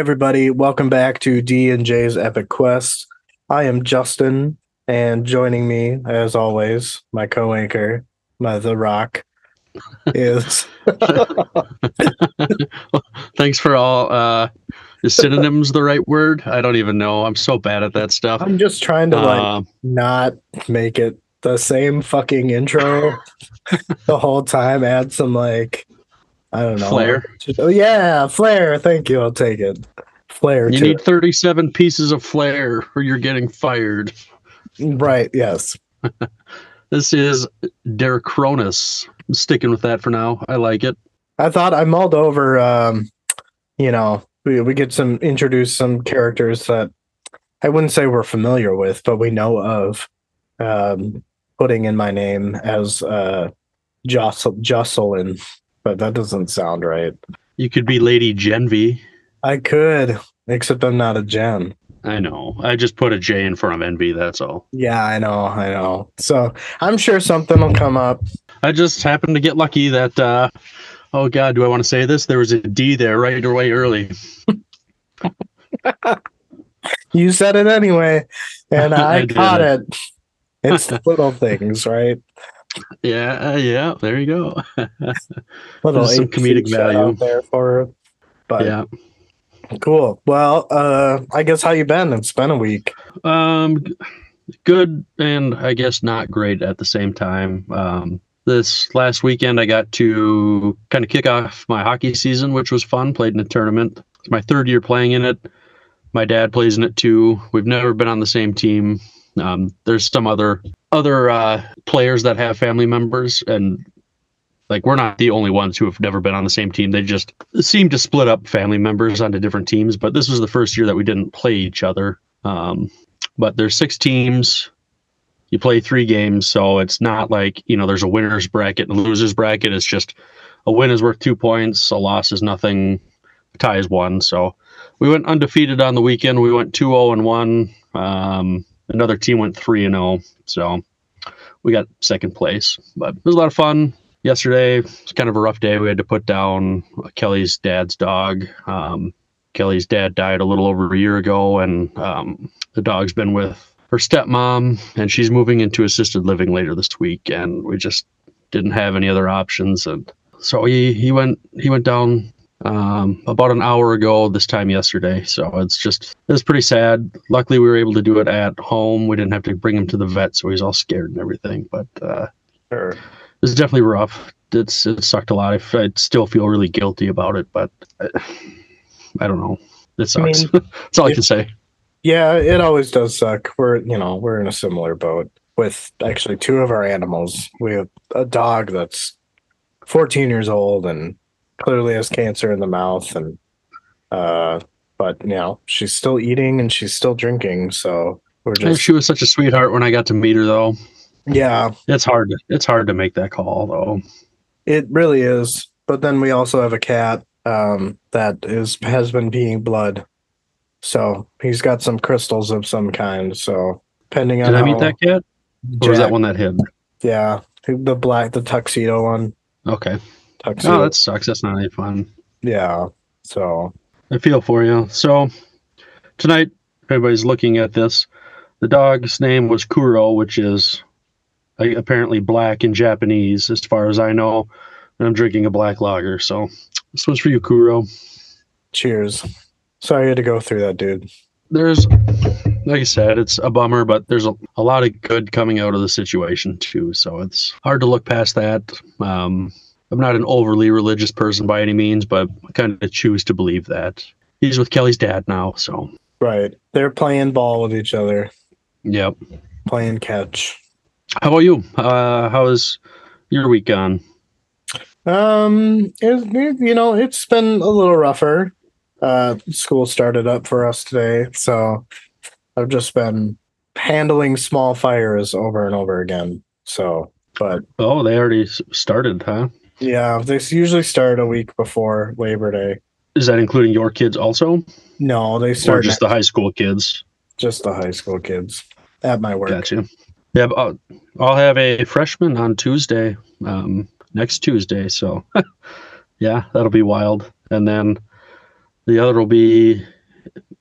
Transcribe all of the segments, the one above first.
everybody, welcome back to D and J's Epic Quest. I am Justin, and joining me, as always, my co-anchor, my The Rock, is Thanks for all. Uh, is synonyms the right word? I don't even know. I'm so bad at that stuff. I'm just trying to like Uh, not make it the same fucking intro the whole time. Add some like I don't know Flair? Oh yeah, flair. Thank you. I'll take it. Flair. you need 37 pieces of flair, or you're getting fired. right. Yes. This is Derek Cronus. I'm sticking with that for now. I like it. I thought I mulled over. Um, you know, we we get some introduce some characters that I wouldn't say we're familiar with, but we know of. Um, putting in my name as uh, Jocelyn, but that doesn't sound right. You could be Lady Genvi. I could, except I'm not a Jen. I know. I just put a J in front of Envy. That's all. Yeah, I know, I know. So I'm sure something will come up. I just happened to get lucky that. Uh, oh God, do I want to say this? There was a D there right away early. You said it anyway, and I, I caught it. It's the little things, right? Yeah, uh, yeah. There you go. Little There's some comedic value. there for it. But yeah. cool. Well, uh, I guess how you been? It's been a week. Um, good and I guess not great at the same time. Um, this last weekend, I got to kind of kick off my hockey season, which was fun. Played in a tournament. It's my third year playing in it. My dad plays in it too. We've never been on the same team. Um, there's some other other uh, players that have family members, and like we're not the only ones who have never been on the same team. They just seem to split up family members onto different teams. But this was the first year that we didn't play each other. Um, but there's six teams. You play three games, so it's not like you know there's a winners bracket and a losers bracket. It's just a win is worth two points, a loss is nothing, a tie is one. So we went undefeated on the weekend. We went 2-0 and one. Um, another team went three and zero. So we got second place, but it was a lot of fun. Yesterday was kind of a rough day. We had to put down Kelly's dad's dog. Um, Kelly's dad died a little over a year ago, and um, the dog's been with her stepmom, and she's moving into assisted living later this week. And we just didn't have any other options, and so he he went he went down um, about an hour ago this time yesterday. So it's just it's pretty sad. Luckily, we were able to do it at home. We didn't have to bring him to the vet, so he's all scared and everything. But uh, Sure. it was definitely rough. It's it sucked a lot. I still feel really guilty about it, but I, I don't know. It I sucks. mean, That's all I can say. Yeah, it always does suck. We're you know we're in a similar boat with actually two of our animals. We have a dog that's 14 years old and clearly has cancer in the mouth, and uh, but you know she's still eating and she's still drinking. So we're just she was such a sweetheart when I got to meet her, though. yeah, It's hard. To, it's hard to make that call, though. it really is. But then we also have a cat um, that is has been peeing blood, so he's got some crystals of some kind. So depending on Did I meet that cat, or was that one that hid? Yeah, the black, the tuxedo one. Okay. Tuxedo. Oh, that sucks. That's not any fun. yeah. So I feel for you. So tonight, everybody's looking at this. The dog's name was Kuro, which is uh, apparently black in Japanese, as far as I know. And I'm drinking a black lager, so this one's for you, Kuro. Cheers. Sorry you had to go through that, dude. There's, like I said, it's a bummer, but there's a, a lot of good coming out of the situation too. So it's hard to look past that. Um, I'm not an overly religious person by any means, but I kind of choose to believe that. He's with Kelly's dad now, so Right. They're playing ball with each other, yep. playing catch. How about you? Uh, how is your week gone? Um, it, you know, it's been a little rougher. Uh, school started up for us today, so I've just been handling small fires over and over again. So, but Oh, they already started, huh? Yeah, they usually start a week before Labor Day. Is that including your kids also, No, they start or just the high school kids? just the high school kids at my work. Gotcha. Yeah, but I'll, I'll have a freshman on Tuesday, um, next Tuesday. So, yeah, that'll be wild. And then the other will be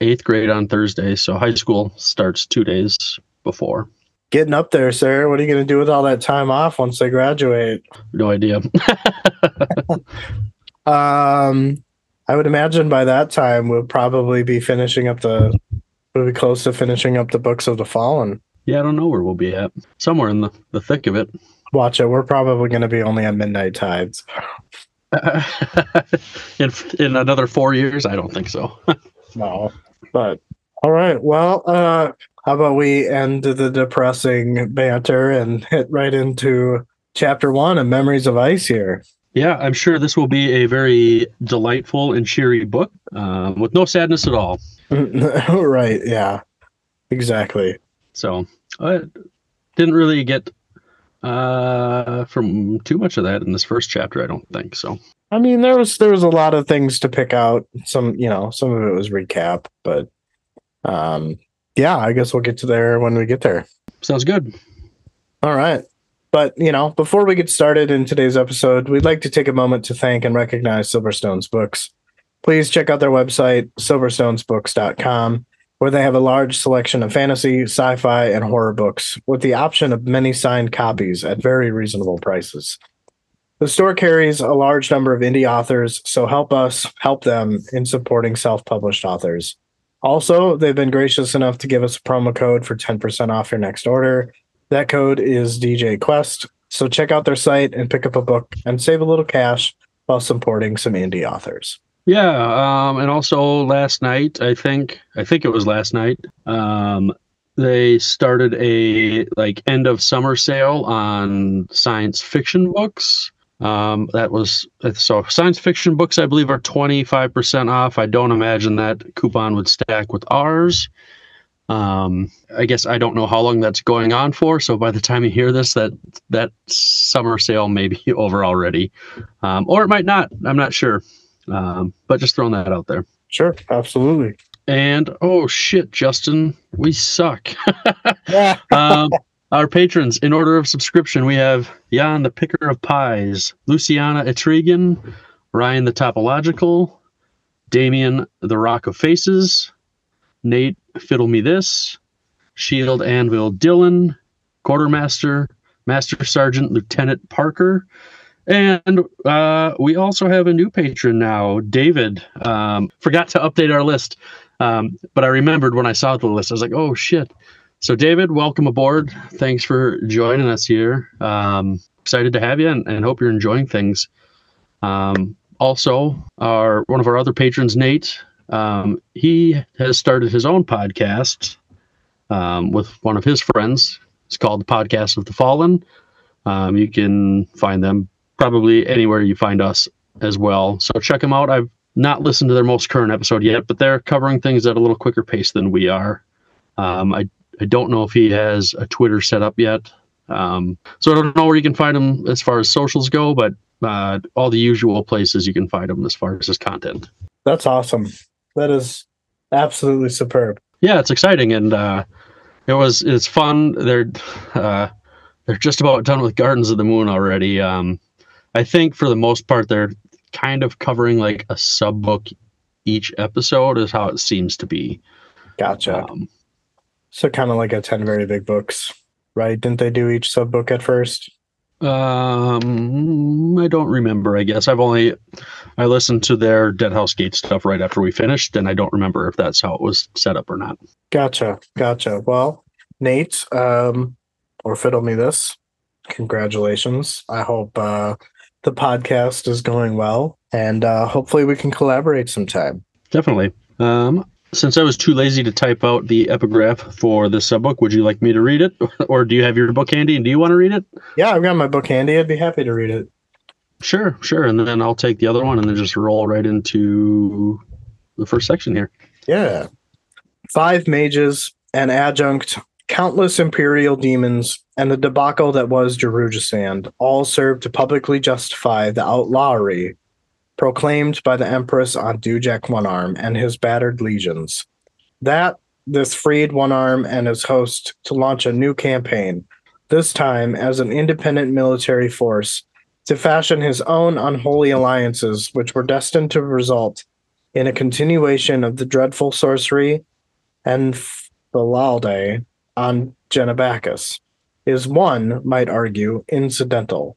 eighth grade on Thursday. So high school starts two days before. Getting up there, sir. What are you going to do with all that time off once they graduate? No idea. Um, I would imagine by that time we'll probably be finishing up the. We'll be close to finishing up the books of the Fallen. yeah, I don't know where we'll be at. Somewhere in the, the thick of it. Watch it. We're probably going to be only on Midnight Tides. in in another four years, I don't think so. No, but all right. Well, uh, how about we end the depressing banter and hit right into chapter one of Memories of Ice here. Yeah, I'm sure this will be a very delightful and cheery book um, with no sadness at all. right. Yeah. Exactly. So I didn't really get uh, from too much of that in this first chapter. I don't think so. I mean, there was there was a lot of things to pick out. Some, you know, some of it was recap, but um, yeah, I guess we'll get to there when we get there. Sounds good. All right. But, you know, before we get started in today's episode, we'd like to take a moment to thank and recognize Silverstone's Books. Please check out their website, silverstonesbooks.com, where they have a large selection of fantasy, sci fi, and horror books with the option of many signed copies at very reasonable prices. The store carries a large number of indie authors, so help us help them in supporting self published authors. Also, they've been gracious enough to give us a promo code for 10% off your next order. That code is DJ Quest. So check out their site and pick up a book and save a little cash while supporting some indie authors. Yeah, um, and also last night, I think I think it was last night. Um, they started a like end of summer sale on science fiction books. Um, that was so science fiction books, I believe, are twenty five percent off. I don't imagine that coupon would stack with ours. Um, I guess I don't know how long that's going on for. So by the time you hear this, that that summer sale may be over already, um, or it might not. I'm not sure. Um, but just throwing that out there. Sure, absolutely. And oh shit, Justin, we suck. Um, our patrons, in order of subscription, we have Jan the Picker of Pies, Luciana Etrigan, Ryan the Topological, Damien the Rock of Faces, Nate Fiddle Me This, Shield Anvil Dylan, Quartermaster, Master Sergeant Lieutenant Parker, and uh, we also have a new patron now, David. Um, forgot to update our list, um, but I remembered when I saw the list. I was like, oh shit. So, David, welcome aboard. Thanks for joining us here. Um, excited to have you and, and hope you're enjoying things. Um, also, our one of our other patrons, Nate, um, he has started his own podcast um, with one of his friends. It's called the Podcast of the Fallen. Um, you can find them probably anywhere you find us as well. So check them out. I've not listened to their most current episode yet, but they're covering things at a little quicker pace than we are. Um, I I don't know if he has a Twitter set up yet. Um, so I don't know where you can find him as far as socials go, but uh, all the usual places you can find him as far as his content. That's awesome. That is absolutely superb. Yeah, it's exciting and uh, it was it's fun. They're uh, they're just about done with Gardens of the Moon already. Um, I think for the most part they're kind of covering like a sub book each episode is how it seems to be. Gotcha. Um, so kind of like a 10 very big books, right? Didn't they do each sub book at first? um, I don't remember. I guess I've only I listened to their Dead House Gate stuff right after we finished, and I don't remember if that's how it was set up or not. Gotcha. Gotcha. Well, Nate, um, or fiddle me this. Congratulations. I hope uh, the podcast is going well, and uh, hopefully we can collaborate sometime. Definitely. Um, since I was too lazy to type out the epigraph for this subbook, would you like me to read it, or do you have your book handy and do you want to read it? Yeah, I've got my book handy. I'd be happy to read it. Sure, sure. And then I'll take the other one and then just roll right into the first section here. Yeah. Five mages, an adjunct, countless imperial demons, and the debacle that was Darujhistan all served to publicly justify the outlawry proclaimed by the Empress on Dujek One Arm and his battered legions. That this freed One Arm and his host to launch a new campaign, this time as an independent military force, to fashion his own unholy alliances, which were destined to result in a continuation of the dreadful sorcery and Philalde on Genabackis, is one, might argue, incidental.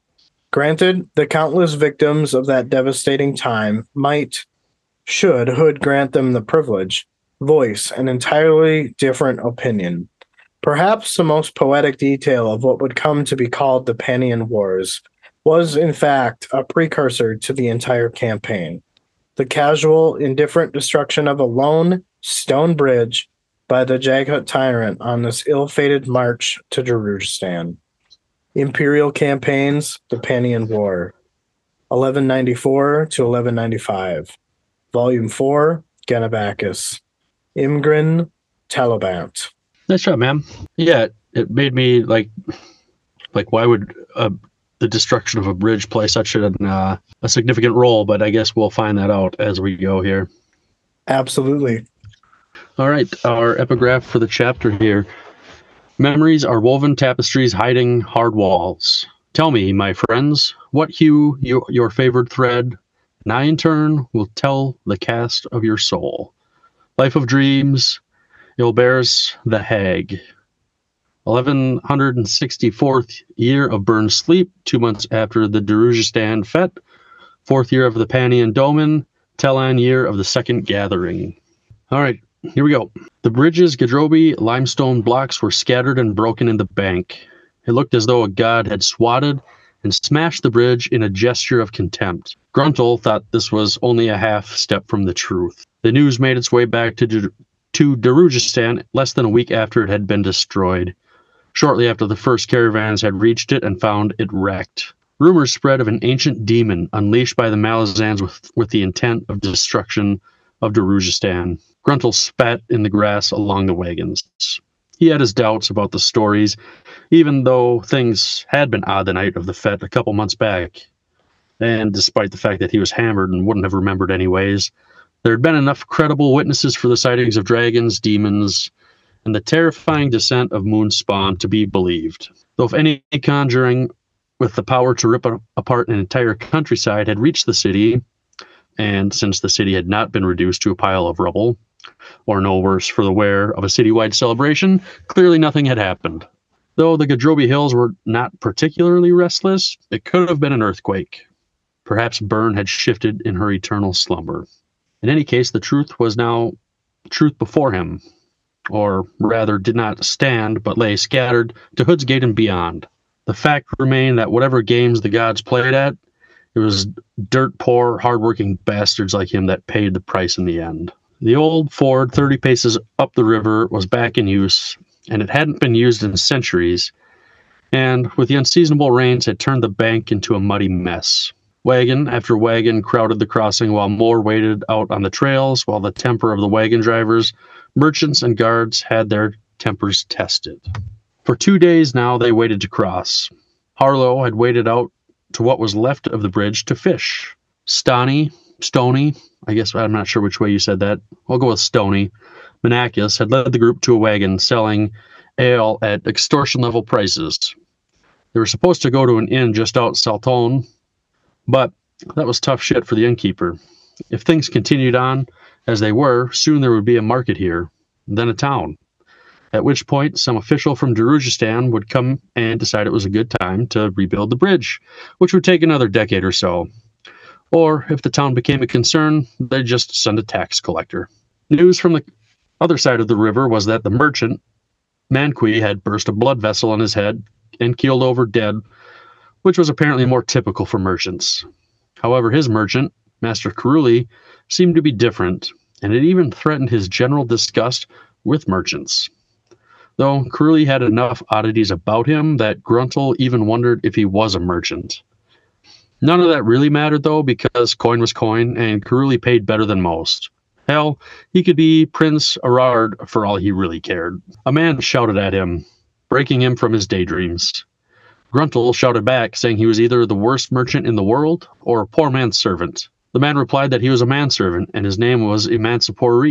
Granted, the countless victims of that devastating time might, should Hood grant them the privilege, voice an entirely different opinion. Perhaps the most poetic detail of what would come to be called the Pannion Wars was, in fact, a precursor to the entire campaign. The casual, indifferent destruction of a lone stone bridge by the Jaghut tyrant on this ill fated march to Darujhistan. Imperial campaigns, the Pannion War, 1194 to 1195. Volume 4, Genabackis. Imrygyn Tallobant. Nice job, man. Yeah, it made me like, like why would uh, the destruction of a bridge play such an uh, a significant role? But I guess we'll find that out as we go here. Absolutely. All right, our epigraph for the chapter here. Memories are woven tapestries hiding hard walls. Tell me, my friends, what hue your, your favored thread, and I in turn will tell the cast of your soul. Life of dreams, Ilbares the hag. 1164th year of burned sleep, two months after the Darujhistan Fete, fourth year of the Pannion Domin, Tellann year of the second gathering. All right, here we go. The bridge's Gadrobi limestone blocks were scattered and broken in the bank. It looked as though a god had swatted and smashed the bridge in a gesture of contempt. Gruntle thought this was only a half step from the truth. The news made its way back to, Dar- to Darujhistan less than a week after it had been destroyed, shortly after the first caravans had reached it and found it wrecked. Rumors spread of an ancient demon unleashed by the Malazans with, with the intent of destruction of Darujhistan. Gruntle spat in the grass along the wagons. He had his doubts about the stories, even though things had been odd the night of the fete a couple months back. And despite the fact that he was hammered and wouldn't have remembered anyways, there had been enough credible witnesses for the sightings of dragons, demons, and the terrifying descent of Moonspawn to be believed. Though if any conjuring with the power to rip apart an entire countryside had reached the city, and since the city had not been reduced to a pile of rubble, or no worse for the wear of a citywide celebration, clearly nothing had happened. Though the Gadrobi Hills were not particularly restless, it could have been an earthquake. Perhaps Burn had shifted in her eternal slumber. In any case, the truth was now truth before him, or rather did not stand, but lay scattered to Hood's Gate and beyond. The fact remained that whatever games the gods played at, it was dirt poor, hardworking bastards like him that paid the price in the end. The old Ford, 30 paces up the river, was back in use, and it hadn't been used in centuries, and with the unseasonable rains had turned the bank into a muddy mess. Wagon after wagon crowded the crossing while more waited out on the trails, while the temper of the wagon drivers, merchants, and guards had their tempers tested. For two days now they waited to cross. Harllo had waded out to what was left of the bridge to fish. Stani, Stonny, I guess I'm not sure which way you said that. I'll go with Stonny. Menackis had led the group to a wagon selling ale at extortion level prices. They were supposed to go to an inn just out Saltoan, but that was tough shit for the innkeeper. If things continued on as they were, soon there would be a market here. then a town. At which point, some official from Darujhistan would come and decide it was a good time to rebuild the bridge, which would take another decade or so. Or if the town became a concern, they'd just send a tax collector. News from the other side of the river was that the merchant, Manqui, had burst a blood vessel on his head and keeled over dead, which was apparently more typical for merchants. However, his merchant, Master Keruli, seemed to be different, and it even threatened his general disgust with merchants. Though Keruli had enough oddities about him that Gruntle even wondered if he was a merchant. None of that really mattered though, because coin was coin, and Keruli paid better than most. Hell, he could be Prince Arard for all he really cared. A man shouted at him, breaking him from his daydreams. Gruntle shouted back, saying he was either the worst merchant in the world or a poor man's servant. The man replied that he was a manservant, and his name was Emancipor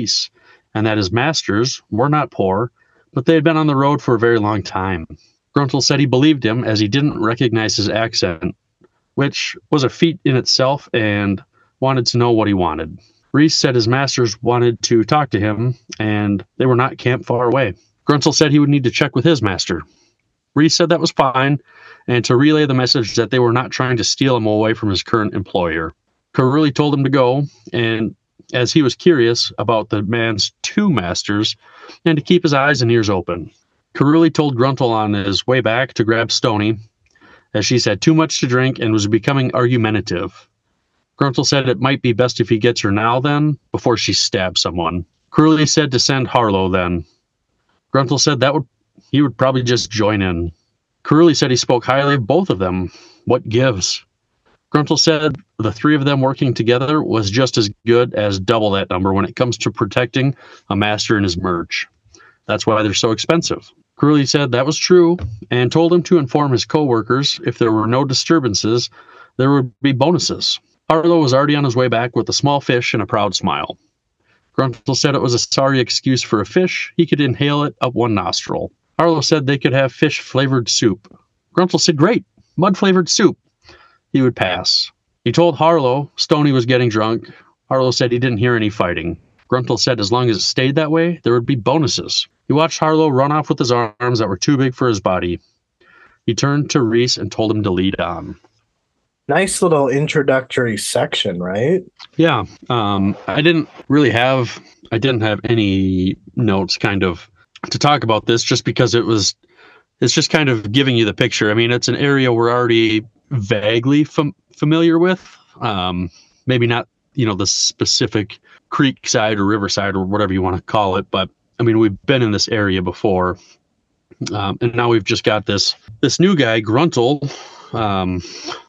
and that his masters were not poor, but they had been on the road for a very long time. Gruntle said he believed him as he didn't recognize his accent, which was a feat in itself, and wanted to know what he wanted. Reese said his masters wanted to talk to him, and they were not camped far away. Gruntle said he would need to check with his master. Reese said that was fine, and to relay the message that they were not trying to steal him away from his current employer. Keruli told him to go, and as he was curious about the man's two masters, and to keep his eyes and ears open. Keruli told Gruntle on his way back to grab Stonny, as she's had too much to drink and was becoming argumentative. Gruntle said it might be best if he gets her now then, before she stabs someone. Keruli said to send Harllo then. Gruntle said that would he would probably just join in. Keruli said he spoke highly of both of them. What gives? Gruntle said the three of them working together was just as good as double that number when it comes to protecting a master and his merge. That's why they're so expensive. Keruli said that was true and told him to inform his coworkers if there were no disturbances, there would be bonuses. Harllo was already on his way back with a small fish and a proud smile. Gruntle said it was a sorry excuse for a fish. He could inhale it up one nostril. Harllo said they could have fish flavored soup. Gruntle said, Great, mud flavored soup. He would pass. He told Harllo Stonny was getting drunk. Harllo said he didn't hear any fighting. Gruntle said as long as it stayed that way, there would be bonuses. He watched Harllo run off with his arms that were too big for his body. He turned to Reese and told him to lead on. Nice little introductory section, right? Yeah, um, I didn't really have I didn't have any notes kind of to talk about this just because it was it's just kind of giving you the picture. I mean, it's an area we're already vaguely fam- familiar with. Um, maybe not, you know, the specific creek side or riverside or whatever you want to call it, but I mean, we've been in this area before, um, and now we've just got this this new guy, Gruntle, um,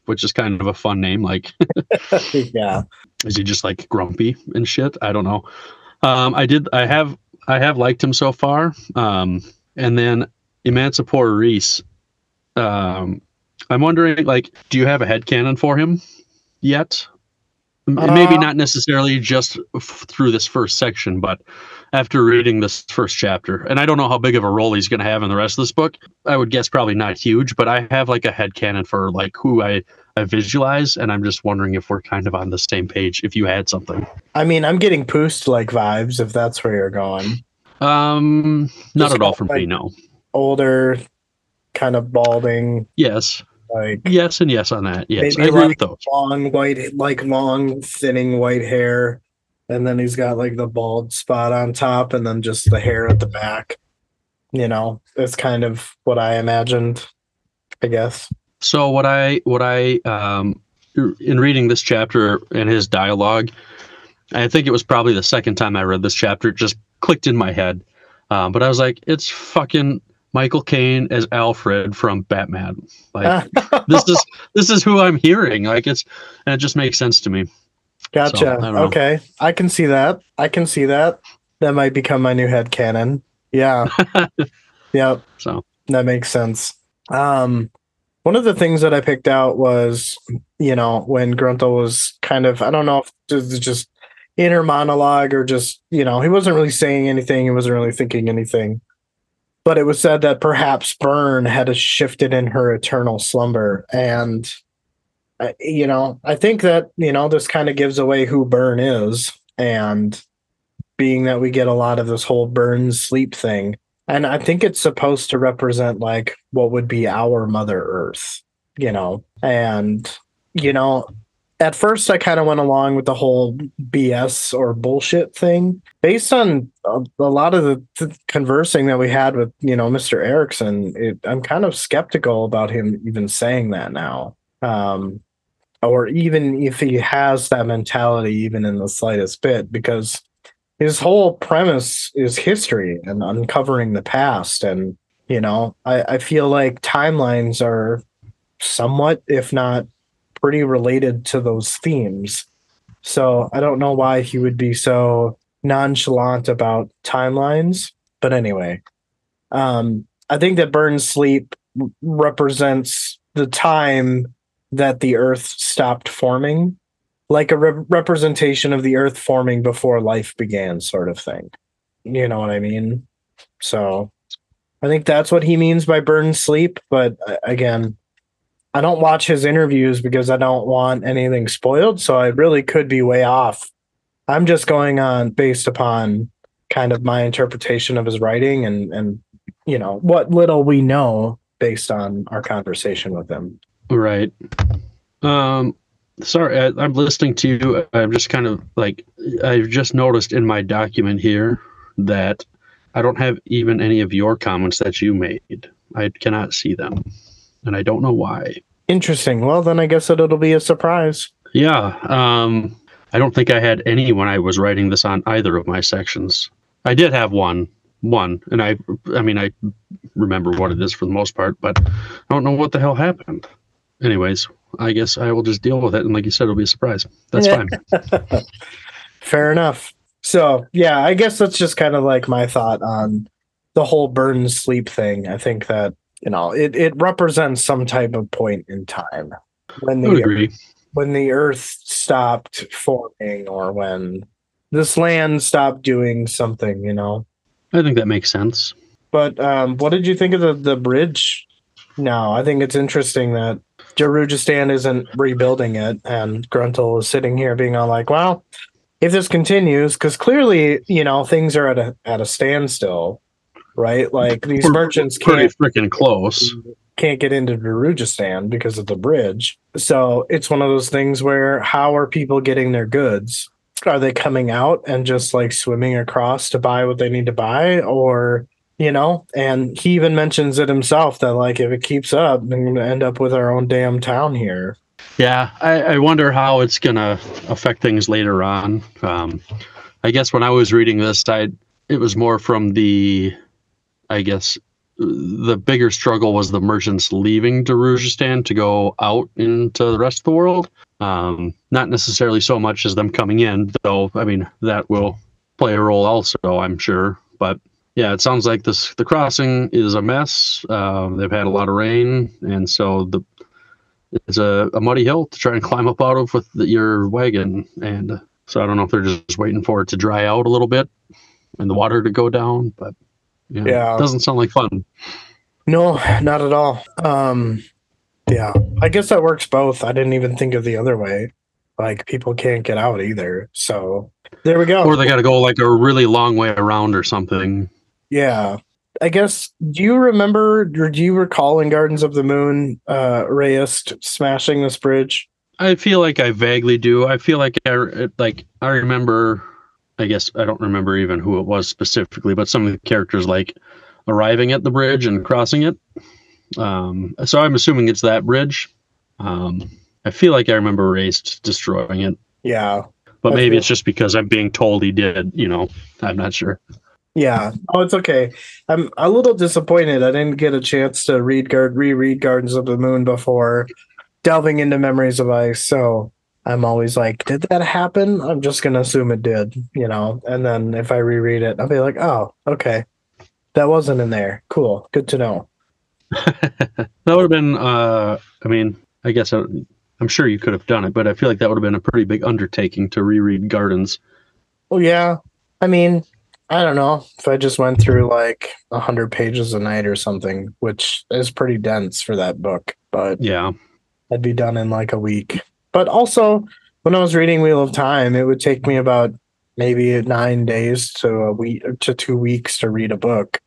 which is kind of a fun name. Like, yeah, is he just like grumpy and shit? I don't know. Um, I did. I have. I have liked him so far. Um, and then Emancipor Reese. Um, I'm wondering, like, do you have a head canon for him yet? Maybe Uh, not necessarily just f- through this first section, but after reading this first chapter. And I don't know how big of a role he's going to have in the rest of this book. I would guess probably not huge, but I have like a head canon for like who I, I visualize. And I'm just wondering if we're kind of on the same page, if you had something. I mean, I'm getting Poost like vibes if that's where you're going. Um, not Just at all from like- me, no. Older, kind of balding, Yes. Like Yes, and yes on that. Yes, I agree like- with those. long white, like long thinning white hair, and then he's got like the bald spot on top, and then just the hair at the back. You know, it's kind of what I imagined. I guess. So what I what I um in reading this chapter and his dialogue, I think it was probably the second time I read this chapter. It just clicked in my head. Um, but I was like, it's fucking Michael Caine as Alfred from Batman. Like this is this is who I'm hearing. Like it's and it just makes sense to me. Gotcha. So, I okay, I can see that. I can see that. That might become my new head canon. Yeah. yep. So That makes sense. Um, one of the things that I picked out was, you know, when Gruntle was kind of, I don't know if is just inner monologue or just, you know, he wasn't really saying anything. He wasn't really thinking anything. But it was said that perhaps Burn had shifted in her eternal slumber. And, I- you know, I think that, you know, this kind of gives away who Burn is. And being that we get a lot of this whole burn sleep thing. And I think it's supposed to represent like what would be our Mother Earth, you know. And, you know, at first I kind of went along with the whole BS or bullshit thing based on a, a lot of the th- conversing that we had with, you know, Mr. Erikson. It, I'm kind of skeptical about him even saying that now. Um, or even if he has that mentality, even in the slightest bit, because his whole premise is history and uncovering the past. And, you know, I, I feel like timelines are somewhat, if not pretty related to those themes. So I don't know why he would be so nonchalant about timelines. But anyway, um, I think that Burn sleep represents the time that the earth stopped forming like a re- representation of the earth forming before life began sort of thing you know what i mean so i think that's what he means by burn sleep but uh, again i don't watch his interviews because i don't want anything spoiled so i really could be way off i'm just going on based upon kind of my interpretation of his writing and and you know what little we know based on our conversation with him Right. Um, sorry, I, I'm listening to you. I'm just kind of like, I've just noticed in my document here that I don't have even any of your comments that you made. I cannot see them, and I don't know why. interesting well then i guess that it'll be a surprise Yeah. Um, I don't think I had any when I was writing this on either of my sections. I did have one, one, and I, I mean, I remember what it is for the most part, but I don't know what the hell happened. Anyways, I guess I will just deal with it, and like you said, it'll be a surprise. That's fine. Fair enough. So yeah, I guess that's just kind of like my thought on the whole burn sleep thing. I think that you know it it represents some type of point in time when the when the Earth stopped forming or when this land stopped doing something. You know. I think that makes sense. But um, what did you think of the the bridge? No, I think it's interesting that Darujhistan isn't rebuilding it, and Gruntle is sitting here being all like, "Well, if this continues, because clearly, you know, things are at a at a standstill, right? Like these We're merchants Pretty can't freaking close. can't get into Darujhistan because of the bridge. So it's one of those things where how are people getting their goods? Are they coming out and just like swimming across to buy what they need to buy? Or, you know, and he even mentions it himself that like if it keeps up, then we're gonna end up with our own damn town here. Yeah, I, I wonder how it's gonna affect things later on. Um, I guess when I was reading this, I it was more from the, I guess, the bigger struggle was the merchants leaving Darujhistan to go out into the rest of the world. Um, not necessarily so much as them coming in, though. I mean, that will play a role also, I'm sure. But yeah, it sounds like this the crossing is a mess. Um, they've had a lot of rain, and so the it's a, a muddy hill to try and climb up out of with the, your wagon. And uh, so I don't know if they're just waiting for it to dry out a little bit and the water to go down, but yeah, Yeah. it doesn't sound like fun. No, not at all. Um yeah. I guess that works both. I didn't even think of the other way. Like people can't get out either. So there we go. Or they got to go like a really long way around or something. Yeah. I guess do you remember or do you recall in Gardens of the Moon uh Raest smashing this bridge? I feel like I vaguely do. I feel like I like I remember. I guess I don't remember even who it was specifically, but some of the characters like arriving at the bridge and crossing it. Um, so I'm assuming it's that bridge. Um, I feel like I remember Raest destroying it, Yeah. but maybe it's just because I'm being told he did. You know, I'm not sure. Yeah. Oh, it's okay. I'm a little disappointed. I didn't get a chance to read guard reread Gardens of the Moon before delving into Memories of Ice. So I'm always like, did that happen? I'm just gonna assume it did, you know. And then if I reread it, I'll be like, oh, okay, that wasn't in there. Cool, good to know. That would have been. Uh, I mean, I guess I, I'm sure you could have done it, but I feel like that would have been a pretty big undertaking to reread Gardens. Well, yeah. I mean, I don't know if I just went through like a hundred pages a night or something, which is pretty dense for that book, but Yeah. I'd be done in like a week. But also, when I was reading Wheel of Time, it would take me about maybe nine days to a week to two weeks to read a book.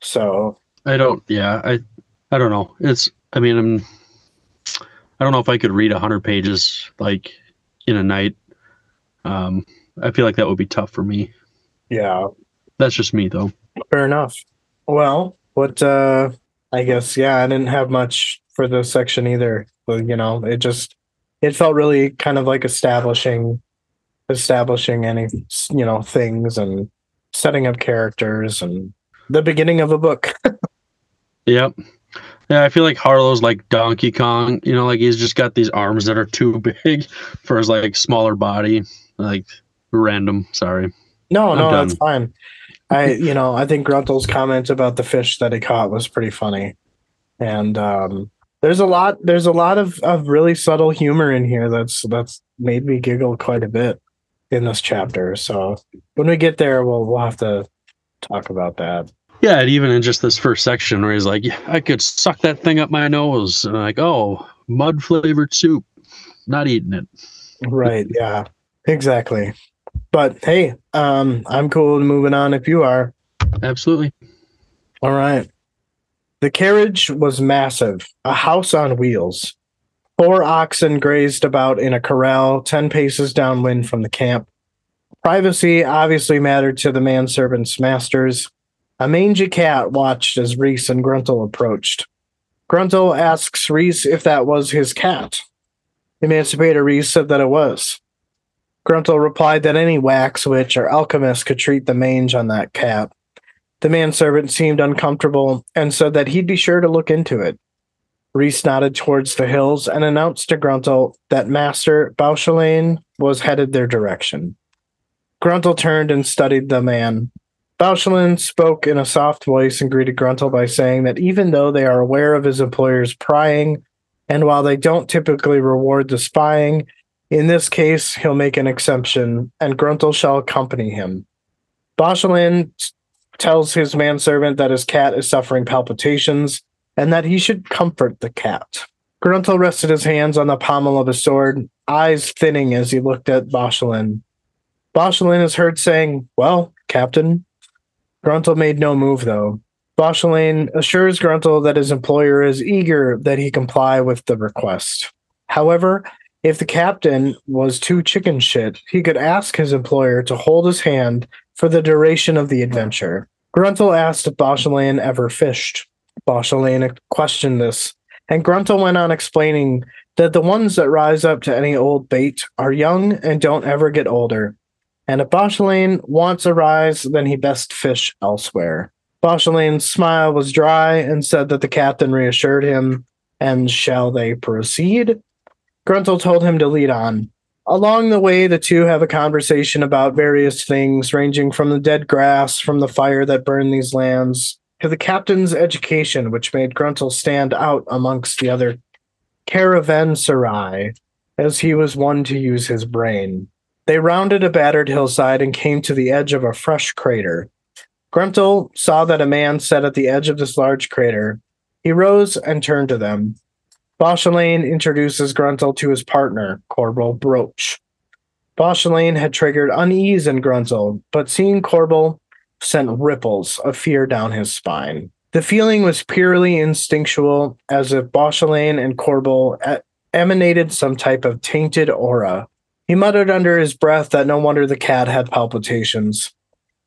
So I don't. Yeah, I. I don't know. It's. I mean, I'm. I don't know if I could read hundred pages like in a night. Um, I feel like that would be tough for me. yeah, That's just me, though. fair enough. Well, what uh I guess yeah, I didn't have much for this section either. But you know, it just it felt really kind of like establishing establishing any you know things and setting up characters and the beginning of a book. Yep. Yeah, I feel like Harllo's like Donkey Kong. You know, like he's just got these arms that are too big for his like smaller body. Like random. Sorry. No, I'm no, done. that's fine. I, you know, I think Gruntle's comment about the fish that he caught was pretty funny, and um, there's a lot, there's a lot of, of really subtle humor in here that's that's made me giggle quite a bit in this chapter. So when we get there, we'll we'll have to talk about that. Yeah, and even in just this first section where he's like, yeah, I could suck that thing up my nose. And I'm like, oh, mud flavored soup. Not eating it. Right? Yeah, exactly. But hey, um, I'm cool moving on if you are. Absolutely. All right. The carriage was massive, a house on wheels. Four oxen grazed about in a corral 10 paces downwind from the camp. Privacy obviously mattered to the manservant's masters. A mangy cat watched as Reese and Gruntle approached. Gruntle asks Reese if that was his cat. Emancipor Reese said that it was. Gruntle replied that any wax witch or alchemist could treat the mange on that cat. The manservant seemed uncomfortable and said that he'd be sure to look into it. Reese nodded towards the hills and announced to Gruntle that Master Bauchelain was headed their direction. Gruntle turned and studied the man. Bauchelain spoke in a soft voice and greeted Gruntle by saying that even though they are aware of his employer's prying, and while they don't typically reward the spying, in this case he'll make an exception, and Gruntle shall accompany him. Bauchelain tells his manservant that his cat is suffering palpitations and that he should comfort the cat. Gruntle rested his hands on the pommel of his sword, eyes thinning as he looked at Bauchelain. Bauchelain is heard saying, Well, Captain. Gruntle made no move, though. Bauchelain assures Gruntle that his employer is eager that he comply with the request. However, if the captain was too chicken shit, he could ask his employer to hold his hand for the duration of the adventure. Gruntle asked if Bauchelain ever fished. Bauchelain questioned this, and Gruntle went on explaining that the ones that rise up to any old bait are young and don't ever get older. And if Bauchelain wants a rise, then he best fish elsewhere. Bauchelain's smile was dry and said that the captain reassured him. And shall they proceed? Gruntle told him to lead on. Along the way, the two have a conversation about various things, ranging from the dead grass from the fire that burned these lands to the captain's education, which made Gruntle stand out amongst the other caravanserai, as he was one to use his brain. They rounded a battered hillside and came to the edge of a fresh crater. Gruntle saw that a man sat at the edge of this large crater. He rose and turned to them. Bauchelain introduces Gruntle to his partner, Korbal Broach. Bauchelain had triggered unease in Gruntle, but seeing Korbal sent ripples of fear down his spine. The feeling was purely instinctual, as if Bauchelain and Korbal emanated some type of tainted aura. He muttered under his breath that no wonder the cat had palpitations.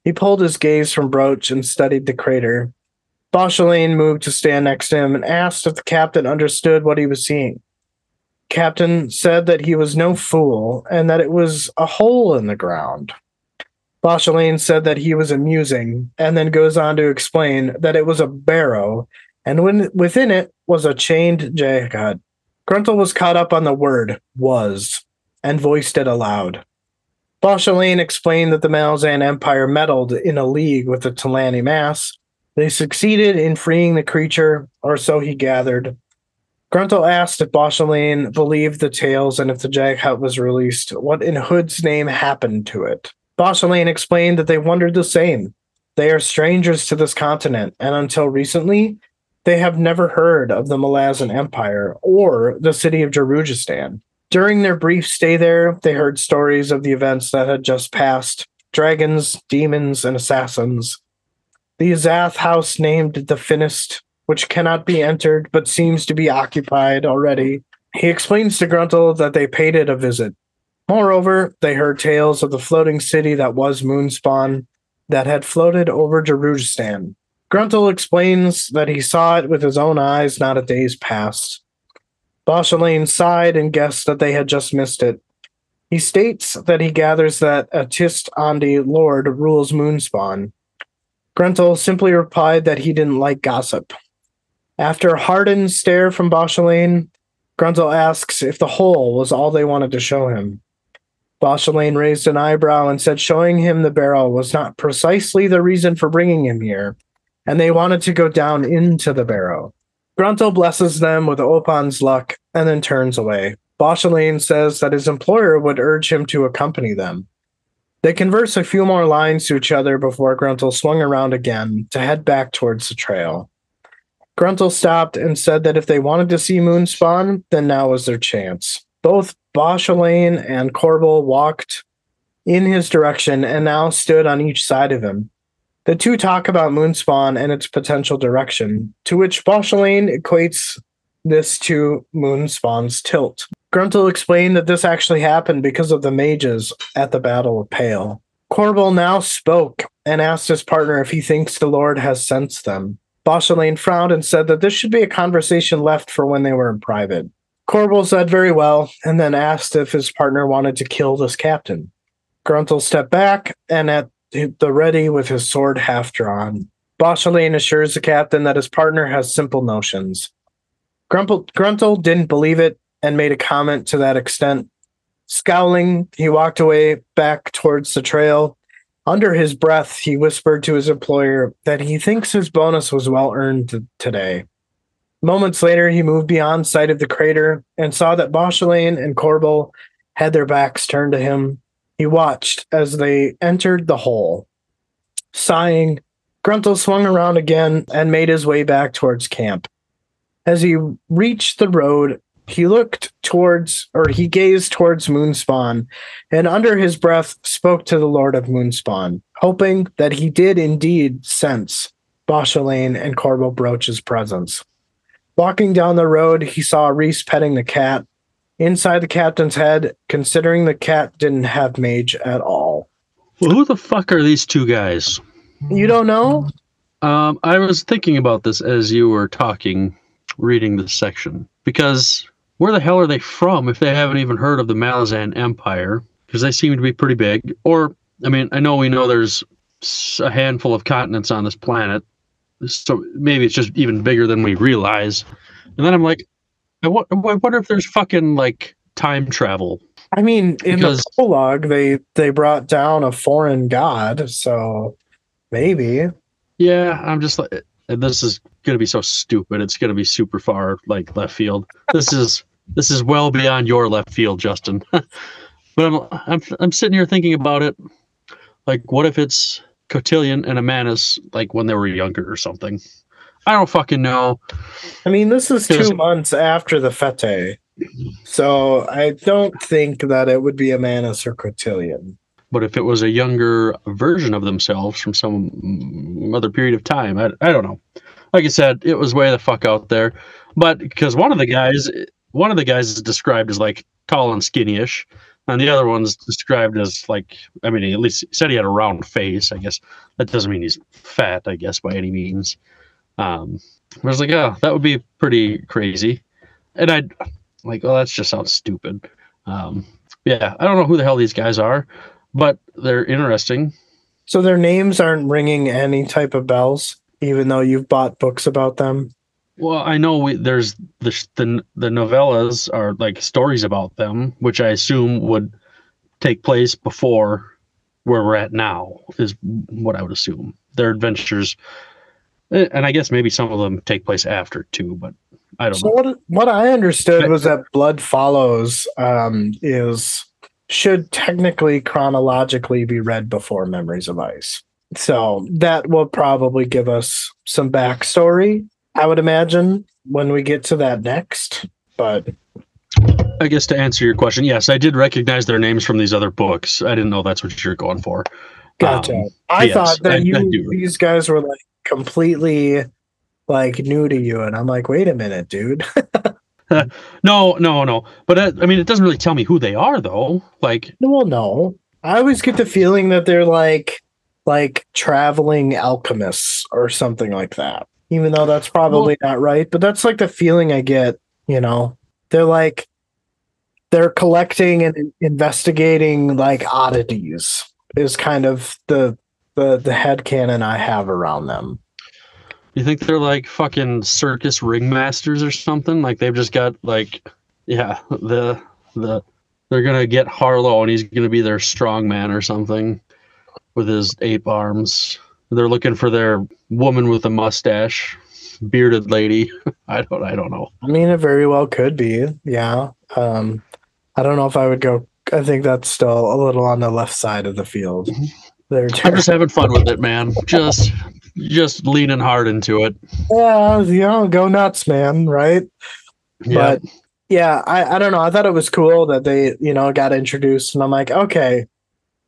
He pulled his gaze from Broach and studied the crater. Bauchelain moved to stand next to him and asked if the captain understood what he was seeing. Captain said that he was no fool and that it was a hole in the ground. Bauchelain said that he was amusing, and then goes on to explain that it was a barrow, and when within it was a chained Jaghut. Gruntle was caught up on the word was and voiced it aloud. Bauchelain explained that the Malazan Empire meddled in a league with the T'lan Imass. They succeeded in freeing the creature, or so he gathered. Gruntle asked if Bauchelain believed the tales and if the Jaghut was released, what in Hood's name happened to it. Bauchelain explained that they wondered the same. They are strangers to this continent, and until recently, they have never heard of the Malazan Empire or the city of Darujhistan. During their brief stay there, they heard stories of the events that had just passed, dragons, demons, and assassins. The Azath house named the Finnest, which cannot be entered but seems to be occupied already. He explains to Gruntle that they paid it a visit. Moreover, they heard tales of the floating city that was Moonspawn that had floated over Jerusalem. Gruntle explains that he saw it with his own eyes not a day's past. Bauchelain sighed and guessed that they had just missed it. He states that he gathers that a Tiste Andii Lord rules Moonspawn. Gruntle simply replied that he didn't like gossip. After a hardened stare from Bauchelain, Gruntle asks if the hole was all they wanted to show him. Bauchelain raised an eyebrow and said showing him the barrel was not precisely the reason for bringing him here, and they wanted to go down into the barrow. Gruntle blesses them with Oponn's luck and then turns away. Bauchelain says that his employer would urge him to accompany them. They converse a few more lines to each other before Gruntle swung around again to head back towards the trail. Gruntle stopped and said that if they wanted to see Moonspawn, then now was their chance. Both Bauchelain and Korbal walked in his direction and now stood on each side of him. The two talk about Moonspawn and its potential direction, to which Bauchelain equates this to Moonspawn's tilt. Gruntle explained that this actually happened because of the mages at the Battle of Pale. Korbal now spoke and asked his partner if he thinks the Lord has sensed them. Bauchelain frowned and said that this should be a conversation left for when they were in private. Korbal said very well and then asked if his partner wanted to kill this captain. Gruntle stepped back and at the ready with his sword half drawn. Bauchelain assures the captain that his partner has simple notions. Grumple, Gruntle didn't believe it and made a comment to that extent. Scowling, he walked away back towards the trail. Under his breath, he whispered to his employer that he thinks his bonus was well earned today. Moments later, he moved beyond sight of the crater and saw that Bauchelain and Korbal had their backs turned to him. He watched as they entered the hole. Sighing, Gruntle swung around again and made his way back towards camp. As he reached the road, he looked towards, or he gazed towards Moonspawn, and under his breath spoke to the Lord of Moonspawn, hoping that he did indeed sense Bauchelain and Korbal Broach's presence. Walking down the road, he saw Reese petting the cat. Inside the captain's head, considering the cat didn't have mage at all. Well, who the fuck are these two guys? You don't know? Um, I was thinking about this as you were talking, reading this section, because where the hell are they from if they haven't even heard of the Malazan Empire? Because they seem to be pretty big. Or, I mean, I know we know there's a handful of continents on this planet, so maybe it's just even bigger than we realize. And then I'm like, I wonder if there's fucking like time travel. I mean, in Because- the prologue, they they brought down a foreign god, so maybe. Yeah, I'm just like, this is gonna be so stupid. It's gonna be super far like left field. This is this is well beyond your left field, Justin. but I'm I'm I'm sitting here thinking about it. Like, what if it's Cotillion and Ammanas like when they were younger or something? I don't fucking know. I mean, this is two months after the Fete, so I don't think that it would be Ammanas or Cotillion. But if it was a younger version of themselves from some other period of time, I, I don't know. Like I said, it was way the fuck out there. But because one of the guys, one of the guys is described as like tall and skinny-ish, and the other one's described as like, I mean, he at least said he had a round face. I guess that doesn't mean he's fat. I guess by any means. Um, I was like, oh, that would be pretty crazy, and I'd like, oh, that just sounds stupid. Um, yeah, I don't know who the hell these guys are but they're interesting. So their names aren't ringing any type of bells, even though you've bought books about them. Well, I know we, there's the, the the novellas are like stories about them, which I assume would take place before where we're at now is what I would assume. Their adventures, eh, and I guess maybe some of them take place after too, but I don't So know. what what I understood was that Blood Follows um, is should technically chronologically be read before Memories of Ice. So that will probably give us some backstory, I would imagine, when we get to that next. But I guess to answer your question, yes, I did recognize their names from these other books. I didn't know that's what you're going for. Gotcha. Um, I yes, thought that I- I you do. these guys were like completely like new to you, and I'm like, wait a minute, dude. no, no, no. But uh, I mean, it doesn't really tell me who they are, though. Like, well, no. I always get the feeling that they're like like traveling alchemists or something like that. Even though that's probably not right, but that's like the feeling I get, you know. They're like they're collecting and investigating like oddities is kind of the the the head canon I have around them. you think they're like fucking circus ringmasters or something? Like they've just got like, yeah, the the they're gonna get Harllo and he's gonna be their strong man or something with his ape arms. They're looking for their woman with a mustache, bearded lady. I don't, I don't know. I mean, it very well could be. Yeah. Um, I don't know if I would go. I think that's still a little on the left side of the field. They're I'm just having fun with it, man. Just, just leaning hard into it. yeah, you know, go nuts, man. Right. Yeah, But yeah, I, I don't know. I thought it was cool that they, you know, got introduced, and I'm like, okay.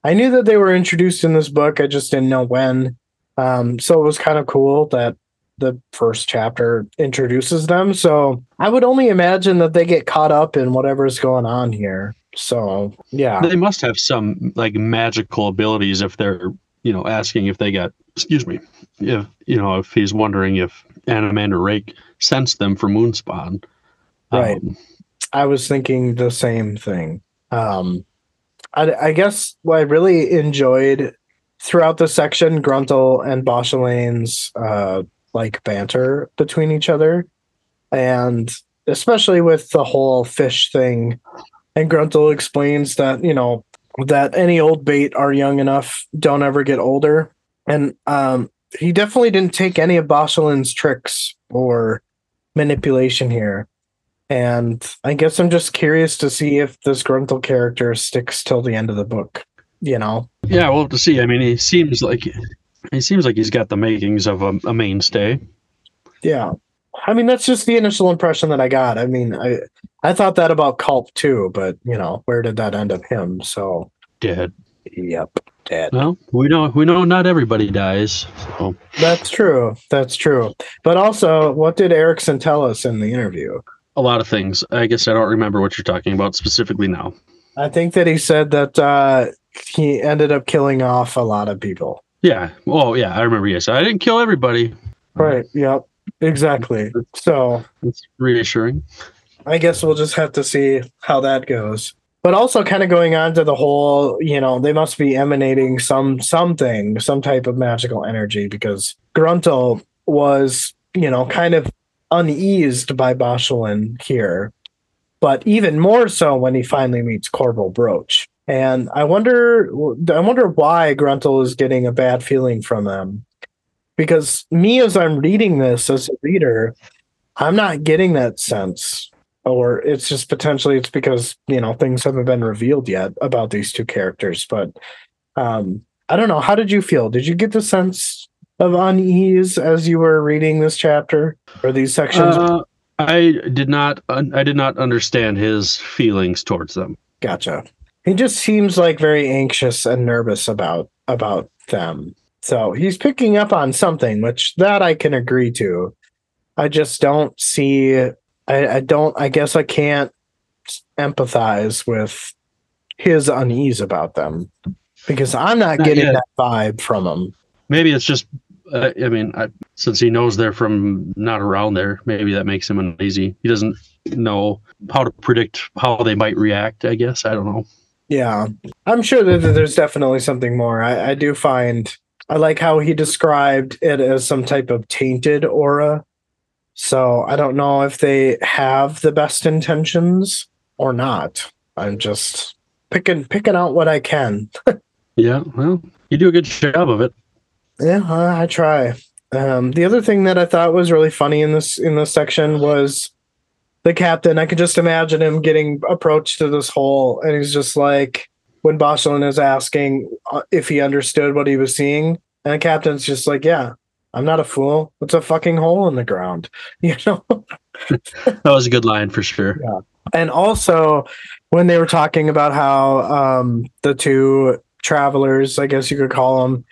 I knew that they were introduced in this book. I just didn't know when. Um, so it was kind of cool that the first chapter introduces them. So I would only imagine that they get caught up in whatever's going on here. So yeah. they must have some like magical abilities if they're, you know, asking if they got. Excuse me, if you know, if he's wondering if Anomander Rake sensed them for Moonspawn. Right. Um, I was thinking the same thing. Um, I, I guess what I really enjoyed throughout the section, Gruntle and Bauchelain's uh, like banter between each other, and especially with the whole fish thing. And Gruntle explains that you know that any old bait are young enough, don't ever get older, and um, he definitely didn't take any of Bauchelain's tricks or manipulation here. And I guess I'm just curious to see if this Gruntle character sticks till the end of the book. You know, yeah, we'll have to see. I mean, he seems like he seems like he's got the makings of a, a mainstay. yeah. I mean, that's just the initial impression that I got. I mean, I I thought that about Kulp too, but you know, where did that end up him? So, Dead. yep, dead. Well, we know we know not everybody dies. So That's true. That's true. But also, what did Erikson tell us in the interview? A lot of things. I guess I don't remember what you're talking about specifically now. I think that he said that uh, he ended up killing off a lot of people. Yeah. Oh, yeah. I remember. Yes, I didn't kill everybody. Right. Yep. Exactly. So That's reassuring. I guess we'll just have to see how that goes. But also kind of going on to the whole, you know, they must be emanating some something, some type of magical energy because Gruntle was, you know, kind of uneased by Bauchelain here. But even more so when he finally meets Korbal Broach. And I wonder I wonder why Gruntle is getting a bad feeling from them. Because me as I'm reading this as a reader, I'm not getting that sense or it's just potentially it's because you know things haven't been revealed yet about these two characters but um i don't know how did you feel did you get the sense of unease as you were reading this chapter or these sections Uh, I did not. un- I did not understand his feelings towards them. gotcha he just seems like very anxious and nervous about about them so he's picking up on something which that i can agree to i just don't see i, I don't i guess i can't empathize with his unease about them because i'm not Not getting yet. that vibe from him Maybe it's just. Uh, I mean, I, since he knows they're from not around there, maybe that makes him uneasy. He doesn't know how to predict how they might react. I guess I don't know. Yeah, I'm sure that that there's definitely something more. I, I do find I like how he described it as some type of tainted aura. So I don't know if they have the best intentions or not. I'm just picking picking out what I can. Yeah. Well, you do a good job of it. Yeah, I, I try. Um, the other thing that I thought was really funny in this in this section was the captain. I could just imagine him getting approached to this hole, and he's just like, when Bauchelain is asking uh, if he understood what he was seeing, and the captain's just like, "Yeah, I'm not a fool. It's a fucking hole in the ground," you know. That was a good line for sure. Yeah. and also when they were talking about how um, the two travelers, I guess you could call them,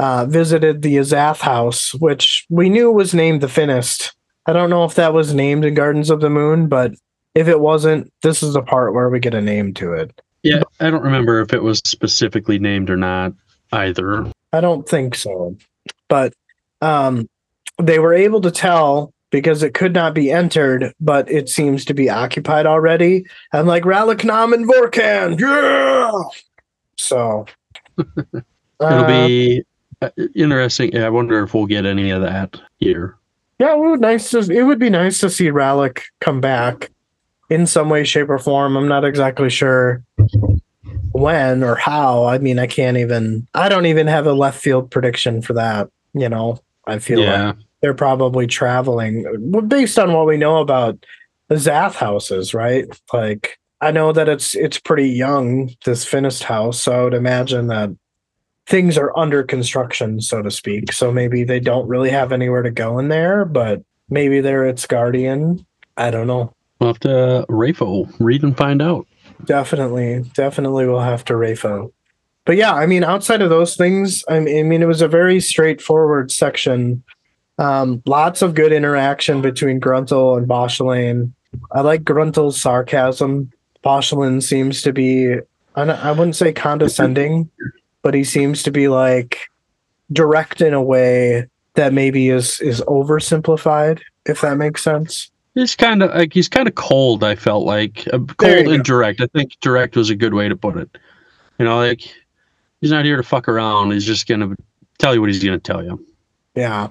uh, visited the Azath house, which we knew was named the Finnest. I don't know if that was named in Gardens of the Moon, but if it wasn't, this is the part where we get a name to it. Yeah, I don't remember if it was specifically named or not either. I don't think so. But um, they were able to tell because it could not be entered, but it seems to be occupied already. And like Rallick Nom and Vorcan, yeah. So It'll uh, be interesting. I wonder if we'll get any of that here. yeah, it would nice to it would be nice to see Rallick come back in some way, shape, or form. I'm not exactly sure when or how. I mean, I can't even I don't even have a left field prediction for that. You know, I feel like they're probably traveling based on what we know about the Azath houses, right? Like I know that it's it's pretty young, this Finnest house, so I would imagine that things are under construction, so to speak. So maybe they don't really have anywhere to go in there, but maybe they're its guardian. I don't know. we'll have to Rafo read and find out. Definitely, definitely we'll have to Rafo. But yeah, I mean, outside of those things, I mean, it was a very straightforward section. Um, lots of good interaction between Gruntle and Bauchelain. I like Gruntle's sarcasm. Bauchelain seems to be, I I wouldn't say condescending, but he seems to be like direct in a way that maybe is is oversimplified, if that makes sense. He's kind of like he's kind of cold. I felt like uh, cold and direct. I think direct was a good way to put it. You know, like he's not here to fuck around. He's just gonna tell you what he's gonna tell you. Yeah.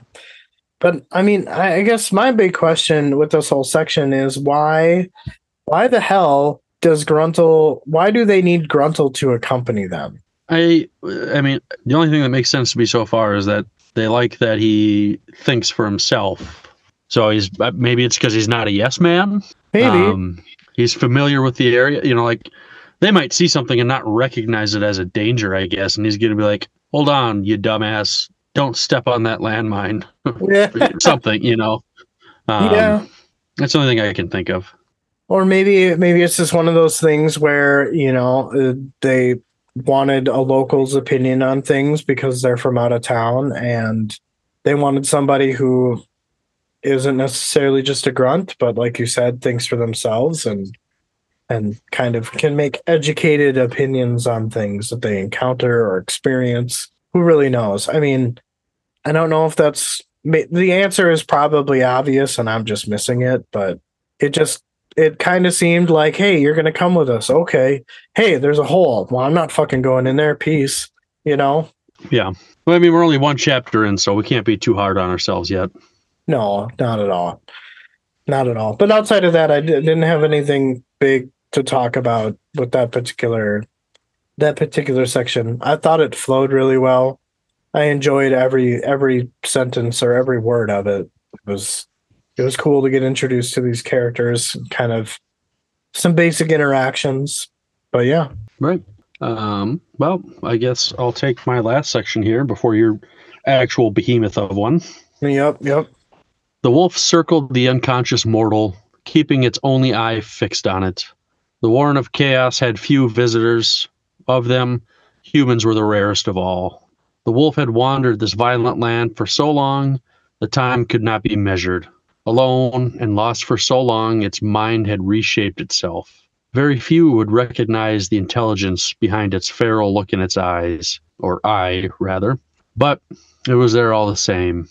But I mean, I, I guess my big question with this whole section is why why the hell does Gruntle why do they need Gruntle to accompany them? I I mean, the only thing that makes sense to me so far is that they like that he thinks for himself. So he's uh, maybe it's because he's not a yes man. Maybe. Um, he's familiar with the area. You know, like they might see something and not recognize it as a danger. I guess, and he's gonna be like, "Hold on, you dumbass! Don't step on that landmine." yeah. something, you know. Um, yeah. That's the only thing I can think of. Or maybe maybe it's just one of those things where, you know, uh, they wanted a local's opinion on things because they're from out of town and they wanted somebody who isn't necessarily just a grunt, but like you said, thinks for themselves and and kind of can make educated opinions on things that they encounter or experience. Who really knows? I mean, I don't know if that's the answer is probably obvious and I'm just missing it, but it just it kind of seemed like, hey, you're gonna come with us. Okay. Hey, there's a hole. Well, I'm not fucking going in there. Peace. You know? Yeah. Well, I mean, we're only one chapter in, so we can't be too hard on ourselves yet. No, not at all. Not at all. But outside of that, I didn't have anything big to talk about with that particular that particular section. I thought it flowed really well. I enjoyed every every sentence or every word of it. It was it was cool to get introduced to these characters, kind of some basic interactions. But yeah, Right. Um, well, I guess I'll take my last section here before your actual behemoth of one. yep, yep. The wolf circled the unconscious mortal, keeping its only eye fixed on it. The Warren of Chaos had few visitors. Of them, humans were the rarest of all. The wolf had wandered this violent land for so long, the time could not be measured. Alone and lost for so long, its mind had reshaped itself. Very few would recognize the intelligence behind its feral look in its eyes, or eye, rather. But it was there all the same.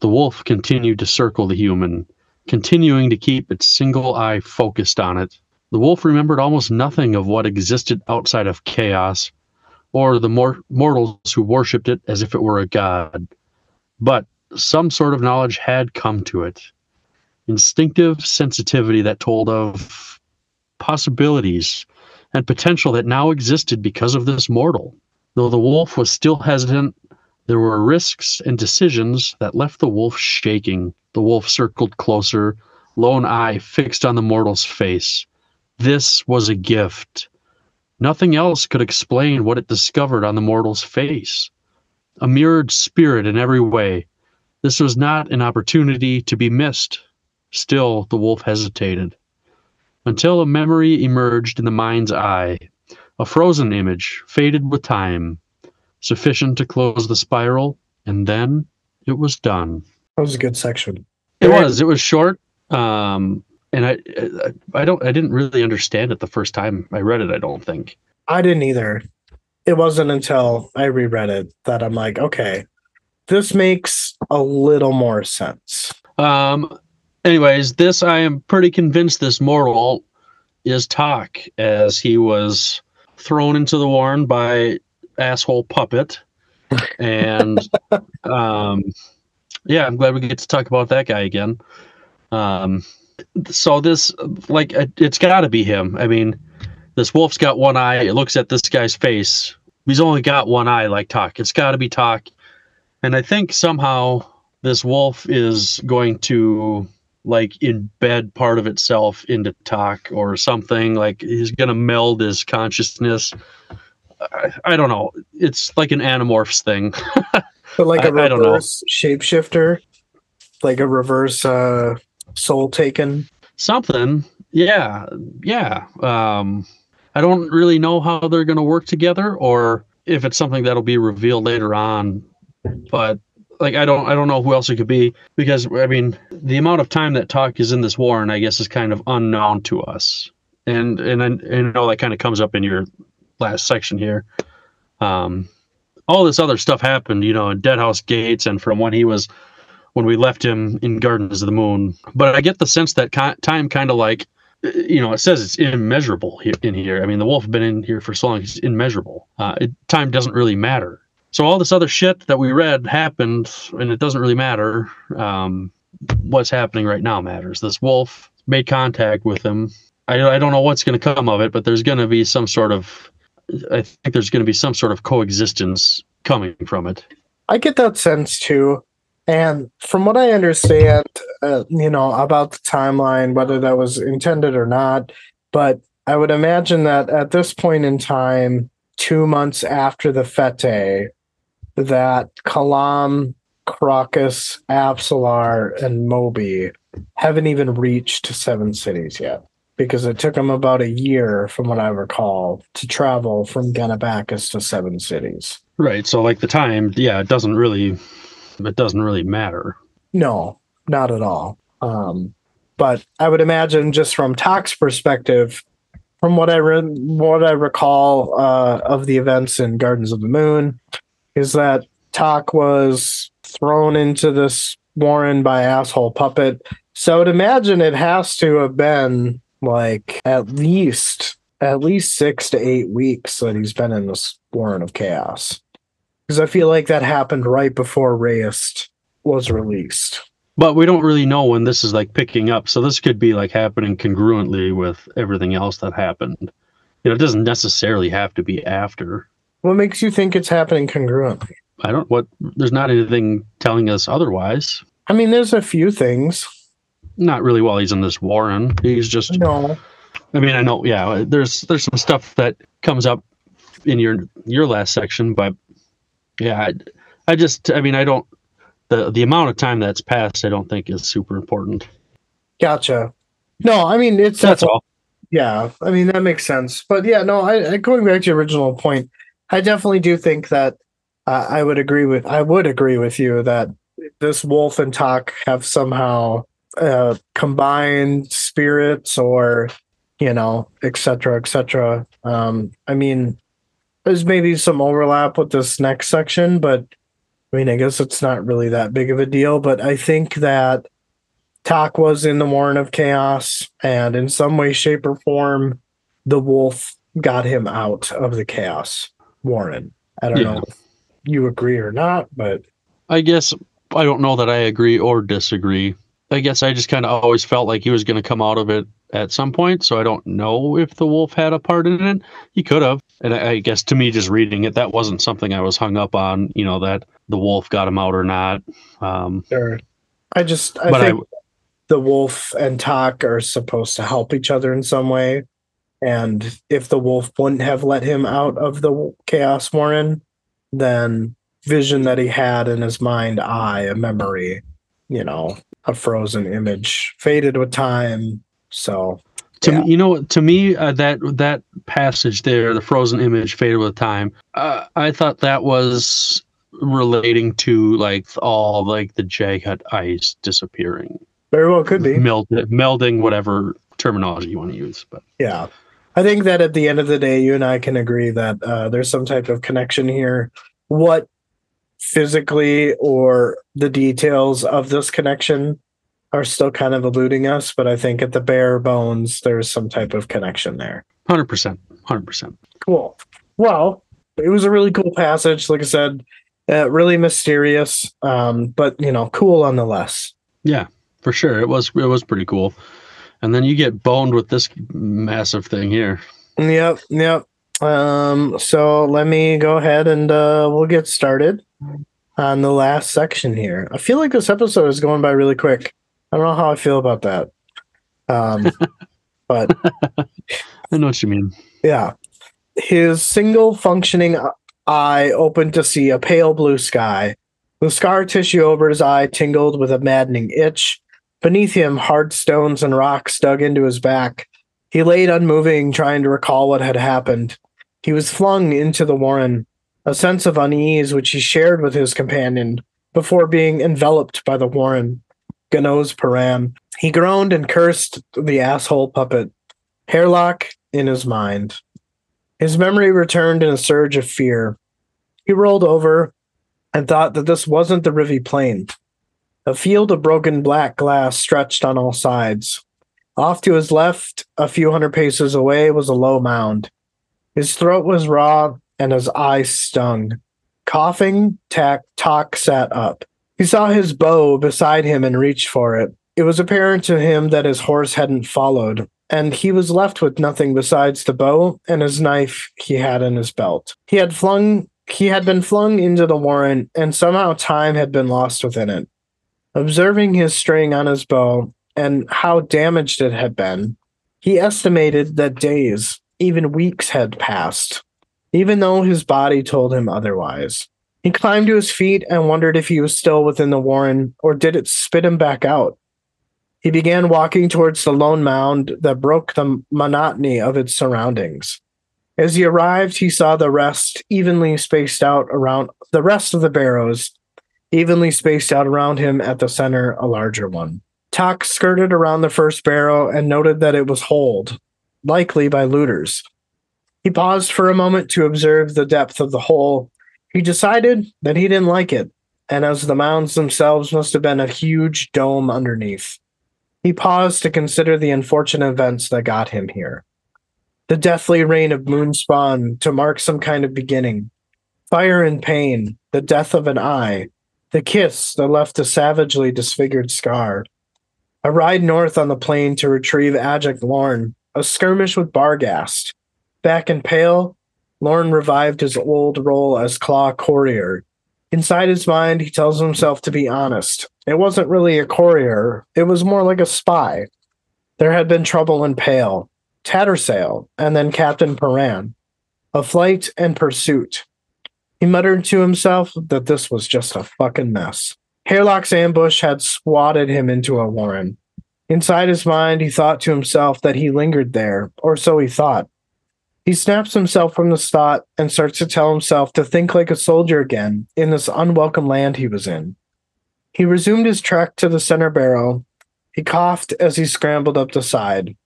The wolf continued to circle the human, continuing to keep its single eye focused on it. The wolf remembered almost nothing of what existed outside of chaos, or the mor- mortals who worshipped it as if it were a god. But some sort of knowledge had come to it. Instinctive sensitivity that told of possibilities and potential that now existed because of this mortal. Though the wolf was still hesitant, there were risks and decisions that left the wolf shaking. The wolf circled closer, lone eye fixed on the mortal's face. This was a gift. Nothing else could explain what it discovered on the mortal's face. A mirrored spirit in every way. This was not an opportunity to be missed. Still, the wolf hesitated. Until a memory emerged in the mind's eye, a frozen image, faded with time. sufficient to close the spiral, and then it was done. That was a good section. It was. It was short. Um, and I, I, I don't, I didn't really understand it the first time I read it. I don't think. I didn't either. It wasn't until I reread it that I'm like, okay, this makes a little more sense. Um. Anyways, this I am pretty convinced this mortal is Toc, as he was thrown into the warren by asshole puppet, and um, yeah, I'm glad we get to talk about that guy again. Um, so this, like, it- it's got to be him. I mean, this wolf's got one eye. It looks at this guy's face. He's only got one eye, like Toc. It's got to be Toc. And I think somehow this wolf is going to like embed part of itself into Toc or something. Like he's going to meld his consciousness. I, I don't know. It's like an Animorphs thing. But like a I- I reverse shapeshifter, like a reverse uh, soul taken. something yeah yeah um i don't really know how they're going to work together or if it's something that'll be revealed later on but like i don't i don't know who else it could be because i mean the amount of time that Toc is in this war and i guess is kind of unknown to us and and i, and know that kind of comes up in your last section here um all this other stuff happened you know in deadhouse gates and from when he was when we left him in Gardens of the Moon. But I get the sense that time kind of like, you know, it says it's immeasurable in here. I mean, the wolf been in here for so long, it's immeasurable. Uh, it, time doesn't really matter. So all this other shit that we read happened, and it doesn't really matter. Um, what's happening right now matters. This wolf made contact with him. I, I don't know what's going to come of it, but there's going to be some sort of, I think there's going to be some sort of coexistence coming from it. I get that sense too. And from what I understand, uh, you know, about the timeline, whether that was intended or not, but I would imagine that at this point in time, two months after the Fete, that Kalam, Crocus, Apsalar, and Moby haven't even reached seven cities yet. Because it took them about a year, from what I recall, to travel from Genabackis to seven cities. Right. So like the time, yeah, it doesn't really, it doesn't really matter. No, not at all. Um, but I would imagine, just from Toc's perspective, from what I re- what I recall uh, of the events in Gardens of the Moon, is that Toc was thrown into this warren by asshole puppet. So I would imagine it has to have been like at least at least six to eight weeks that he's been in this warren of chaos. Because I feel like that happened right before Raest was released. But we don't really know when this is like picking up. So this could be like happening congruently with everything else that happened. You know, it doesn't necessarily have to be after. What makes you think it's happening congruently? I don't what there's not anything telling us otherwise. I mean, there's a few things. Not really while he's in this Warren. He's just No, I mean, I know yeah, there's there's some stuff that comes up in your your last section, but yeah, I, I just I mean, I don't the the amount of time that's passed, I don't think is super important. gotcha. No, I mean it's That's all. Yeah, I mean that makes sense. But yeah, no, I, I going back to your original point, I definitely do think that uh, I would agree with I would agree with you that this wolf and Toc have somehow uh, combined spirits or you know, et cetera, et cetera. Um, I mean, there's maybe some overlap with this next section, but I mean, I guess it's not really that big of a deal. But I think that Toc was in the Warren of Chaos, and in some way, shape, or form, the wolf got him out of the Chaos Warren. I don't Yeah. know if you agree or not, but I guess I don't know that I agree or disagree. I guess I just kind of always felt like he was going to come out of it at some point. So I don't know if the wolf had a part in it. He could have. And I, I guess to me, just reading it, that wasn't something I was hung up on, you know, that the wolf got him out or not. Um, sure. I just I but I, think the wolf and Toc are supposed to help each other in some way. And if the wolf wouldn't have let him out of the Chaos Warren, then vision that he had in his mind, eye, a memory, you know, a frozen image, faded with time. So To Yeah. me, you know, to me, uh, that that passage there, the frozen image faded with time. Uh, I thought that was relating to like all like the Jaghut ice disappearing, Very well could be. meld, melding, whatever terminology you want to use. But Yeah. I think that at the end of the day, you and I can agree that uh, there's some type of connection here. What physically or the details of this connection are still kind of eluding us, but I think at the bare bones, there's some type of connection there. hundred percent, hundred percent. Cool. Well, it was a really cool passage. Like I said, uh, really mysterious, um, but you know, cool nonetheless. Yeah, for sure. It was it was pretty cool. And then you get boned with this massive thing here. Yep, yep. Um, so let me go ahead and uh, we'll get started on the last section here. I feel like this episode is going by really quick. I don't know how I feel about that. Um, but I know what you mean. yeah, his single functioning eye opened to see a pale blue sky. The scar tissue over his eye tingled with a maddening itch. Beneath him, hard stones and rocks dug into his back. He laid unmoving, trying to recall what had happened. He was flung into the warren, a sense of unease which he shared with his companion before being enveloped by the warren. Ganoes Paran. He groaned and cursed the asshole puppet. Hairlock in his mind. His memory returned in a surge of fear. He rolled over and thought that this wasn't the Rivi Plain. A field of broken black glass stretched on all sides. Off to his left, a few hundred paces away, was a low mound. His throat was raw and his eyes stung. Coughing, Tack Toc sat up. He saw his bow beside him and reached for it. It was apparent to him that his horse hadn't followed, and he was left with nothing besides the bow and his knife he had in his belt. He had flung he had been flung into the warren, and somehow time had been lost within it. Observing his string on his bow and how damaged it had been, he estimated that days, even weeks, had passed, even though his body told him otherwise. He climbed to his feet and wondered if he was still within the warren, or did it spit him back out? He began walking towards the lone mound that broke the monotony of its surroundings. As he arrived, he saw the rest evenly spaced out around the rest of the barrows, evenly spaced out around him at the center, a larger one. Toc skirted around the first barrow and noted that it was holed, likely by looters. He paused for a moment to observe the depth of the hole. He decided that he didn't like it, and as the mounds themselves must have been a huge dome underneath. He paused to consider the unfortunate events that got him here. The deathly rain of moonspawn to mark some kind of beginning, fire and pain, the death of an eye, the kiss that left a savagely disfigured scar, a ride north on the plain to retrieve Adjunct Lorn, a skirmish with Barghast. Back in Pale, Lorn revived his old role as Claw Courier. Inside his mind, he tells himself to be honest. It wasn't really a courier, it was more like a spy. There had been trouble in Pale, Tattersail, and then Captain Paran. A flight and pursuit. He muttered to himself that this was just a fucking mess. Hairlock's ambush had swatted him into a warren. Inside his mind, he thought to himself that he lingered there, or so he thought. He snaps himself from this thought and starts to tell himself to think like a soldier again in this unwelcome land he was in. He resumed his trek to the center barrel. He coughed as he scrambled up the side.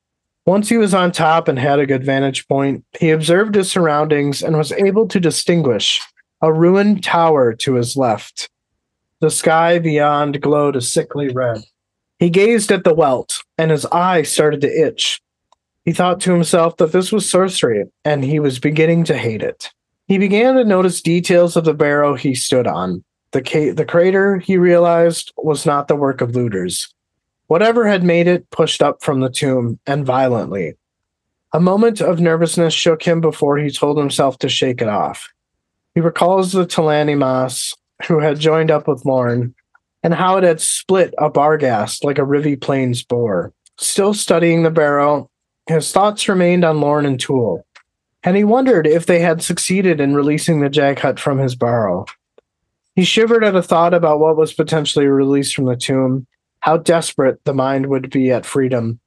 Once he was on top and had a good vantage point, he observed his surroundings and was able to distinguish a ruined tower to his left. The sky beyond glowed a sickly red. He gazed at the welt, and his eye started to itch. He thought to himself that this was sorcery, and he was beginning to hate it. He began to notice details of the barrow he stood on. The, ca- the crater, he realized, was not the work of looters. Whatever had made it pushed up from the tomb, and violently. A moment of nervousness shook him before he told himself to shake it off. He recalls the T'lan Imass who had joined up with Lorn, and how it had split a barghast like a Rivi Plains boar. Still studying the barrow, his thoughts remained on Lorn and Tool, and he wondered if they had succeeded in releasing the Jaghut from his barrow. He shivered at a thought about what was potentially released from the tomb, how desperate the mind would be at freedom.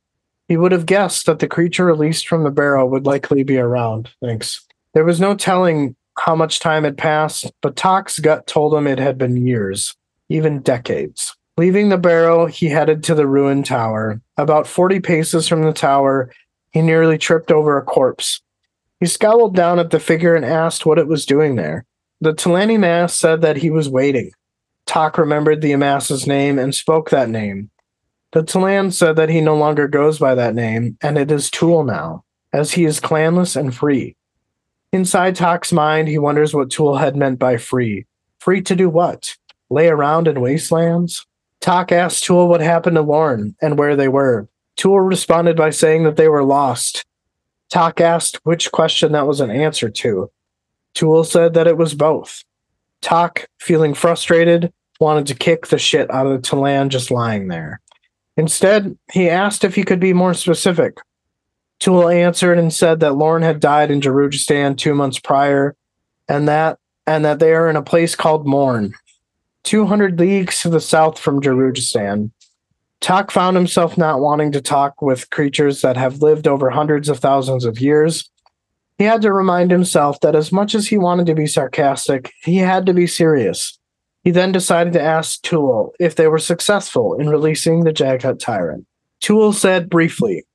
He would have guessed that the creature released from the barrow would likely be around. Thanks. There was no telling how much time had passed, but Toc's gut told him it had been years, even decades. Leaving the barrel, he headed to the ruined tower. About 40 paces from the tower, he nearly tripped over a corpse. He scowled down at the figure and asked what it was doing there. The T'lan Imass said that he was waiting. Toc remembered the Imass's name and spoke that name. The T'lan said that he no longer goes by that name, and it is Tool now, as he is clanless and free. Inside Toc's mind, he wonders what Tool had meant by free. Free to do what? Lay around in wastelands? Toc asked Tool what happened to Lorn and where they were. Tool responded by saying that they were lost. Toc asked which question that was an answer to. Tool said that it was both. Toc, feeling frustrated, wanted to kick the shit out of the T'lan just lying there. Instead, he asked if he could be more specific. Tool answered and said that Lorn had died in Darujhistan two months prior, and that and that they are in a place called Morn, 200 leagues to the south from Darujhistan. Toc found himself not wanting to talk with creatures that have lived over hundreds of thousands of years. He had to remind himself that as much as he wanted to be sarcastic, he had to be serious. He then decided to ask Tool if they were successful in releasing the Jaghut tyrant. Tool said briefly,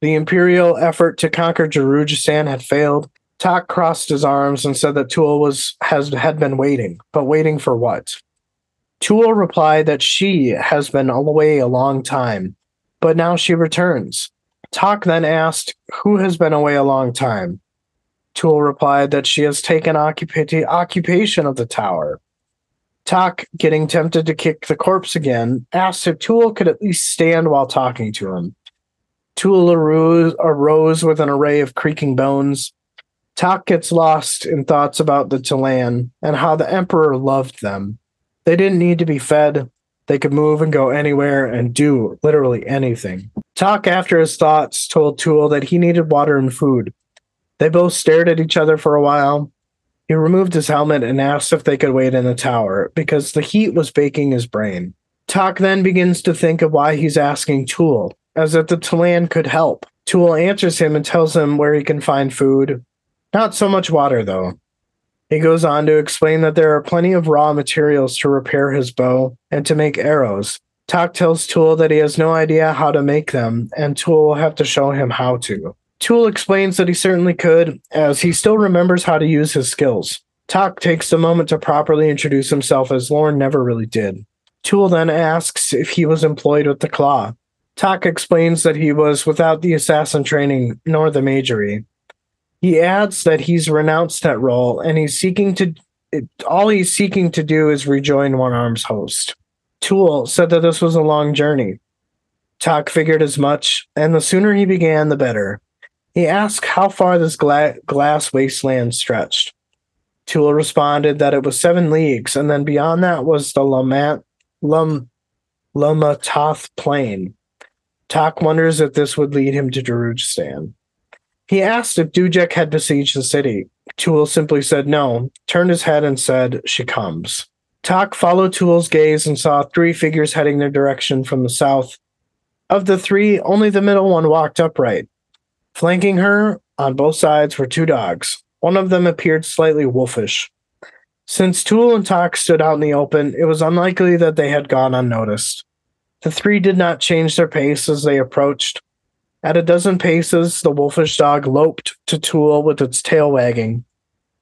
the Imperial effort to conquer Darujhistan had failed. Toc crossed his arms and said that Tool was has had been waiting, but waiting for what? Tool replied that she has been away a long time, but now she returns. Toc then asked who has been away a long time. Tool replied that she has taken occupa- occupation of the tower. Toc, getting tempted to kick the corpse again, asked if Tool could at least stand while talking to him. Tool arose, arose with an array of creaking bones. Toc gets lost in thoughts about the T'lan and how the Emperor loved them. They didn't need to be fed. They could move and go anywhere and do literally anything. Toc, after his thoughts, told Tool that he needed water and food. They both stared at each other for a while. He removed his helmet and asked if they could wait in the tower because the heat was baking his brain. Toc then begins to think of why he's asking Tool, as if the T'lan could help. Tool answers him and tells him where he can find food. Not so much water, though. He goes on to explain that there are plenty of raw materials to repair his bow and to make arrows. Toc tells Tool that he has no idea how to make them, and Tool will have to show him how to. Tool explains that he certainly could, as he still remembers how to use his skills. Toc takes a moment to properly introduce himself, as Lorn never really did. Tool then asks if he was employed with the Claw. Toc explains that he was without the assassin training nor the magery. He adds that he's renounced that role and he's seeking to all he's seeking to do is rejoin One Arm's host. Tool said that this was a long journey. Toc figured as much, and the sooner he began, the better. He asked how far this gla- glass wasteland stretched. Tool responded that it was seven leagues, and then beyond that was the Lamat, Lum, Lamatath Plain. Toc wonders if this would lead him to Darujhistan. He asked if Dujek had besieged the city. Tool simply said no, turned his head and said, She comes. Toc followed Tool's gaze and saw three figures heading their direction from the south. Of the three, only the middle one walked upright. Flanking her on both sides were two dogs. One of them appeared slightly wolfish. Since Tool and Toc stood out in the open, it was unlikely that they had gone unnoticed. The three did not change their pace as they approached. At a dozen paces, the wolfish dog loped to Tool with its tail wagging.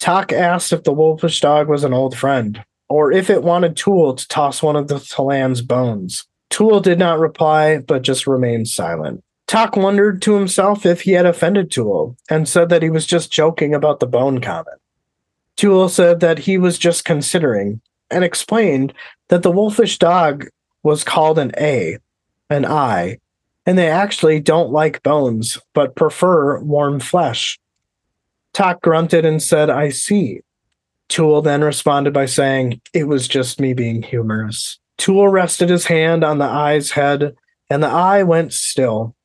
Toc asked if the wolfish dog was an old friend, or if it wanted Tool to toss one of the T'lan's bones. Tool did not reply, but just remained silent. Toc wondered to himself if he had offended Tool, and said that he was just joking about the bone comment. Tool said that he was just considering, and explained that the wolfish dog was called an A, an I, and they actually don't like bones, but prefer warm flesh. Toc grunted and said, I see. Tool then responded by saying, It was just me being humorous. Tool rested his hand on the ay's head, and the ay went still.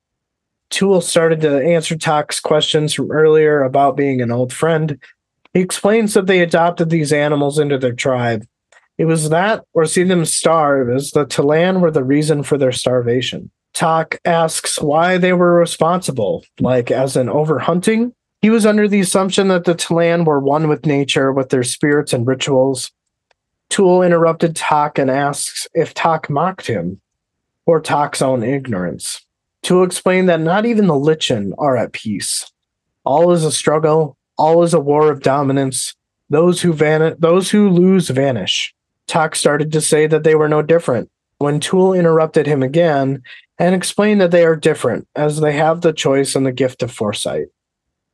Tool started to answer Toc's questions from earlier about being an old friend. He explains that they adopted these animals into their tribe. It was that or see them starve, as the T'lan were the reason for their starvation. Toc asks why they were responsible, like as in overhunting. He was under the assumption that the T'lan were one with nature, with their spirits and rituals. Tool interrupted Toc and asks if Toc mocked him, or Toc's own ignorance. Tool explained that not even the Lichen are at peace. All is a struggle, all is a war of dominance. Those who van- those who lose vanish. Toc started to say that they were no different when Tool interrupted him again and explained that they are different as they have the choice and the gift of foresight.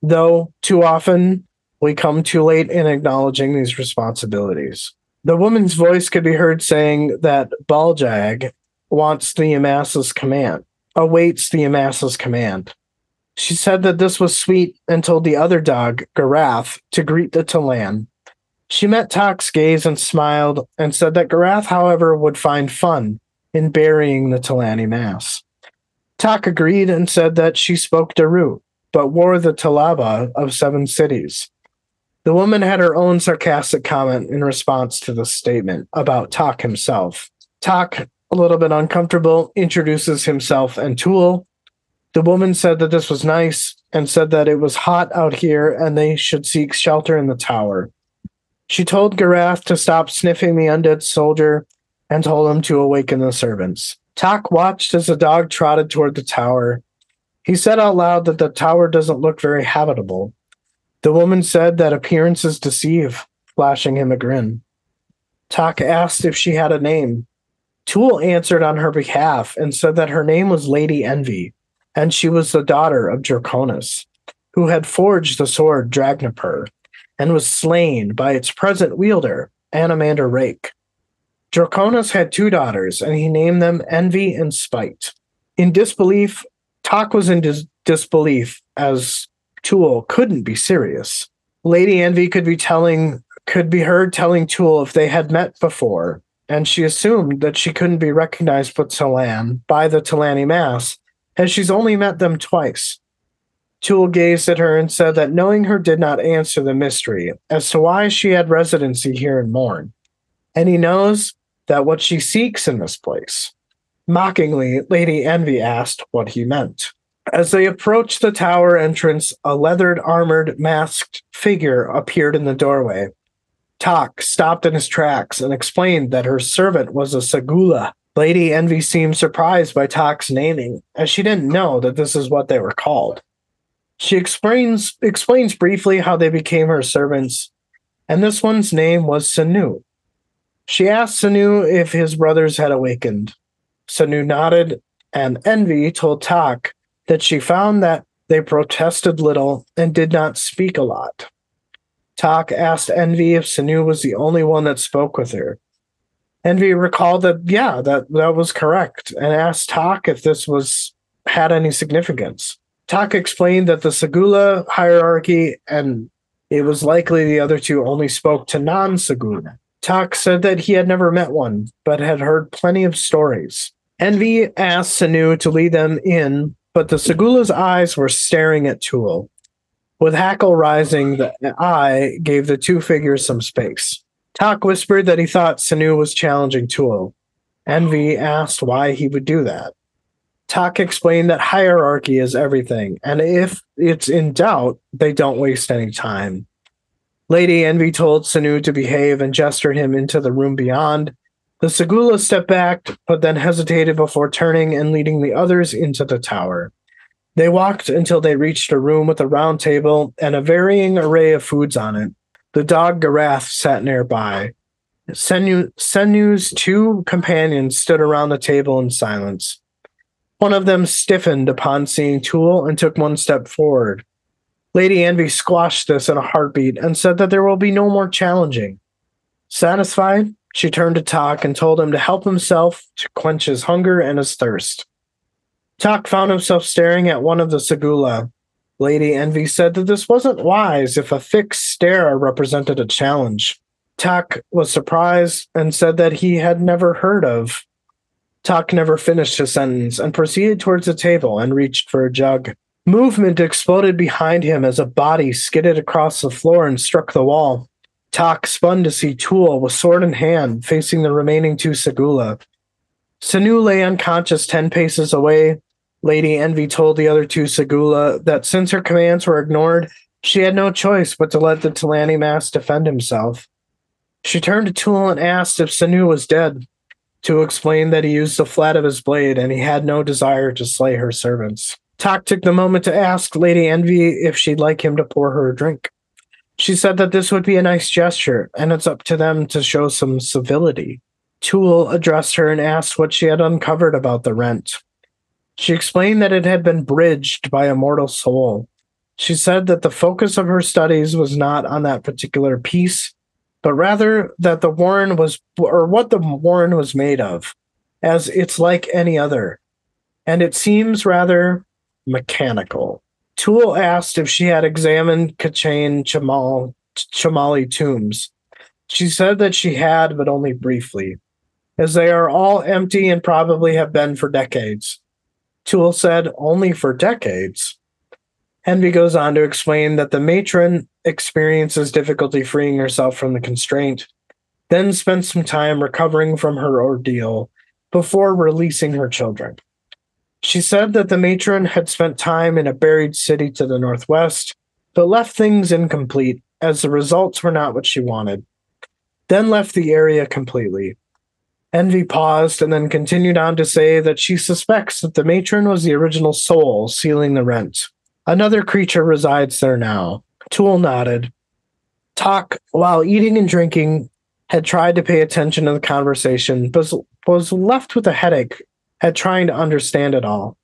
Though too often we come too late in acknowledging these responsibilities. The woman's voice could be heard saying that Baaljagg wants the Imass's command, awaits the Imass's command. She said that this was sweet and told the other dog, Garath, to greet the T'lan. She met Toc's gaze and smiled and said that Garath, however, would find fun in burying the T'lan Imass. Toc agreed and said that she spoke Daru, but wore the telaba of seven cities. The woman had her own sarcastic comment in response to the statement about Toc himself. Toc, a little bit uncomfortable, introduces himself and Tool, the woman said that this was nice and said that it was hot out here and they should seek shelter in the tower. She told Garath to stop sniffing the undead soldier and told him to awaken the servants. Toc watched as the dog trotted toward the tower. He said out loud that the tower doesn't look very habitable. The woman said that appearances deceive, flashing him a grin. Toc asked if she had a name. Tool answered on her behalf and said that her name was Lady Envy and she was the daughter of Draconis, who had forged the sword Dragnipur and was slain by its present wielder, Anomander Rake. Draconis had two daughters, and he named them Envy and Spite. In disbelief, Toc was in dis- disbelief as Tool couldn't be serious. Lady Envy could be telling could be heard telling Tool if they had met before, and she assumed that she couldn't be recognized but T'lan by the T'lan Imass as she's only met them twice. Tool gazed at her and said that knowing her did not answer the mystery as to why she had residency here in Morn, and he knows that what she seeks in this place. Mockingly, Lady Envy asked what he meant. As they approached the tower entrance, a leathered, armored, masked figure appeared in the doorway. Toc stopped in his tracks and explained that her servant was a Seguleh, Lady Envy seemed surprised by Toc's naming, as she didn't know that this is what they were called. She explains explains briefly how they became her servants, and this one's name was Sanu. She asked Sanu if his brothers had awakened. Sanu nodded, and Envy told Toc that she found that they protested little and did not speak a lot. Toc asked Envy if Sanu was the only one that spoke with her, Envy recalled that yeah, that that was correct, and asked Toc if this was had any significance. Toc explained that the Seguleh hierarchy and it was likely the other two only spoke to non-Seguleh. Toc said that he had never met one, but had heard plenty of stories. Envy asked Sanu to lead them in, but the Seguleh's eyes were staring at Tool. With hackle rising, the ay gave the two figures some space. Toc whispered that he thought Sanu was challenging Tool. Envy asked why he would do that. Toc explained that hierarchy is everything, and if it's in doubt, they don't waste any time. Lady Envy told Sanu to behave and gestured him into the room beyond. The Seguleh stepped back, but then hesitated before turning and leading the others into the tower. They walked until they reached a room with a round table and a varying array of foods on it. The dog Garath sat nearby. Senu, Senu's two companions stood around the table in silence. One of them stiffened upon seeing Tool and took one step forward. Lady Envy squashed this in a heartbeat and said that there will be no more challenging. Satisfied, she turned to Toc and told him to help himself to quench his hunger and his thirst. Toc found himself staring at one of the Seguleh, Lady Envy said that this wasn't wise if a fixed stare represented a challenge. Toc was surprised and said that he had never heard of. Toc never finished his sentence and proceeded towards the table and reached for a jug. Movement exploded behind him as a body skidded across the floor and struck the wall. Toc spun to see Tool with sword in hand facing the remaining two Seguleh. Sanu lay unconscious 10 paces away. Lady Envy told the other two Seguleh that since her commands were ignored, she had no choice but to let the T'lan Imass defend himself. She turned to Tool and asked if Sanu was dead. Tool explain that he used the flat of his blade and he had no desire to slay her servants. Toc took the moment to ask Lady Envy if she'd like him to pour her a drink. She said that this would be a nice gesture, and it's up to them to show some civility. Tool addressed her and asked what she had uncovered about the rent. She explained that it had been bridged by a mortal soul. She said that the focus of her studies was not on that particular piece, but rather that the warren was, or what the warren was made of, as it's like any other. And it seems rather mechanical. Tool asked if she had examined K'Chain Che'Malle, Che'Malle tombs. She said that she had, but only briefly, as they are all empty and probably have been for decades. Tool said, only for decades. Envy goes on to explain that the matron experiences difficulty freeing herself from the constraint, then spends some time recovering from her ordeal before releasing her children. She said that the matron had spent time in a buried city to the northwest, but left things incomplete as the results were not what she wanted, then left the area completely. Envy paused and then continued on to say that she suspects that the matron was the original soul sealing the rent. Another creature resides there now. Tool nodded. Toc, while eating and drinking, had tried to pay attention to the conversation, but was left with a headache at trying to understand it all.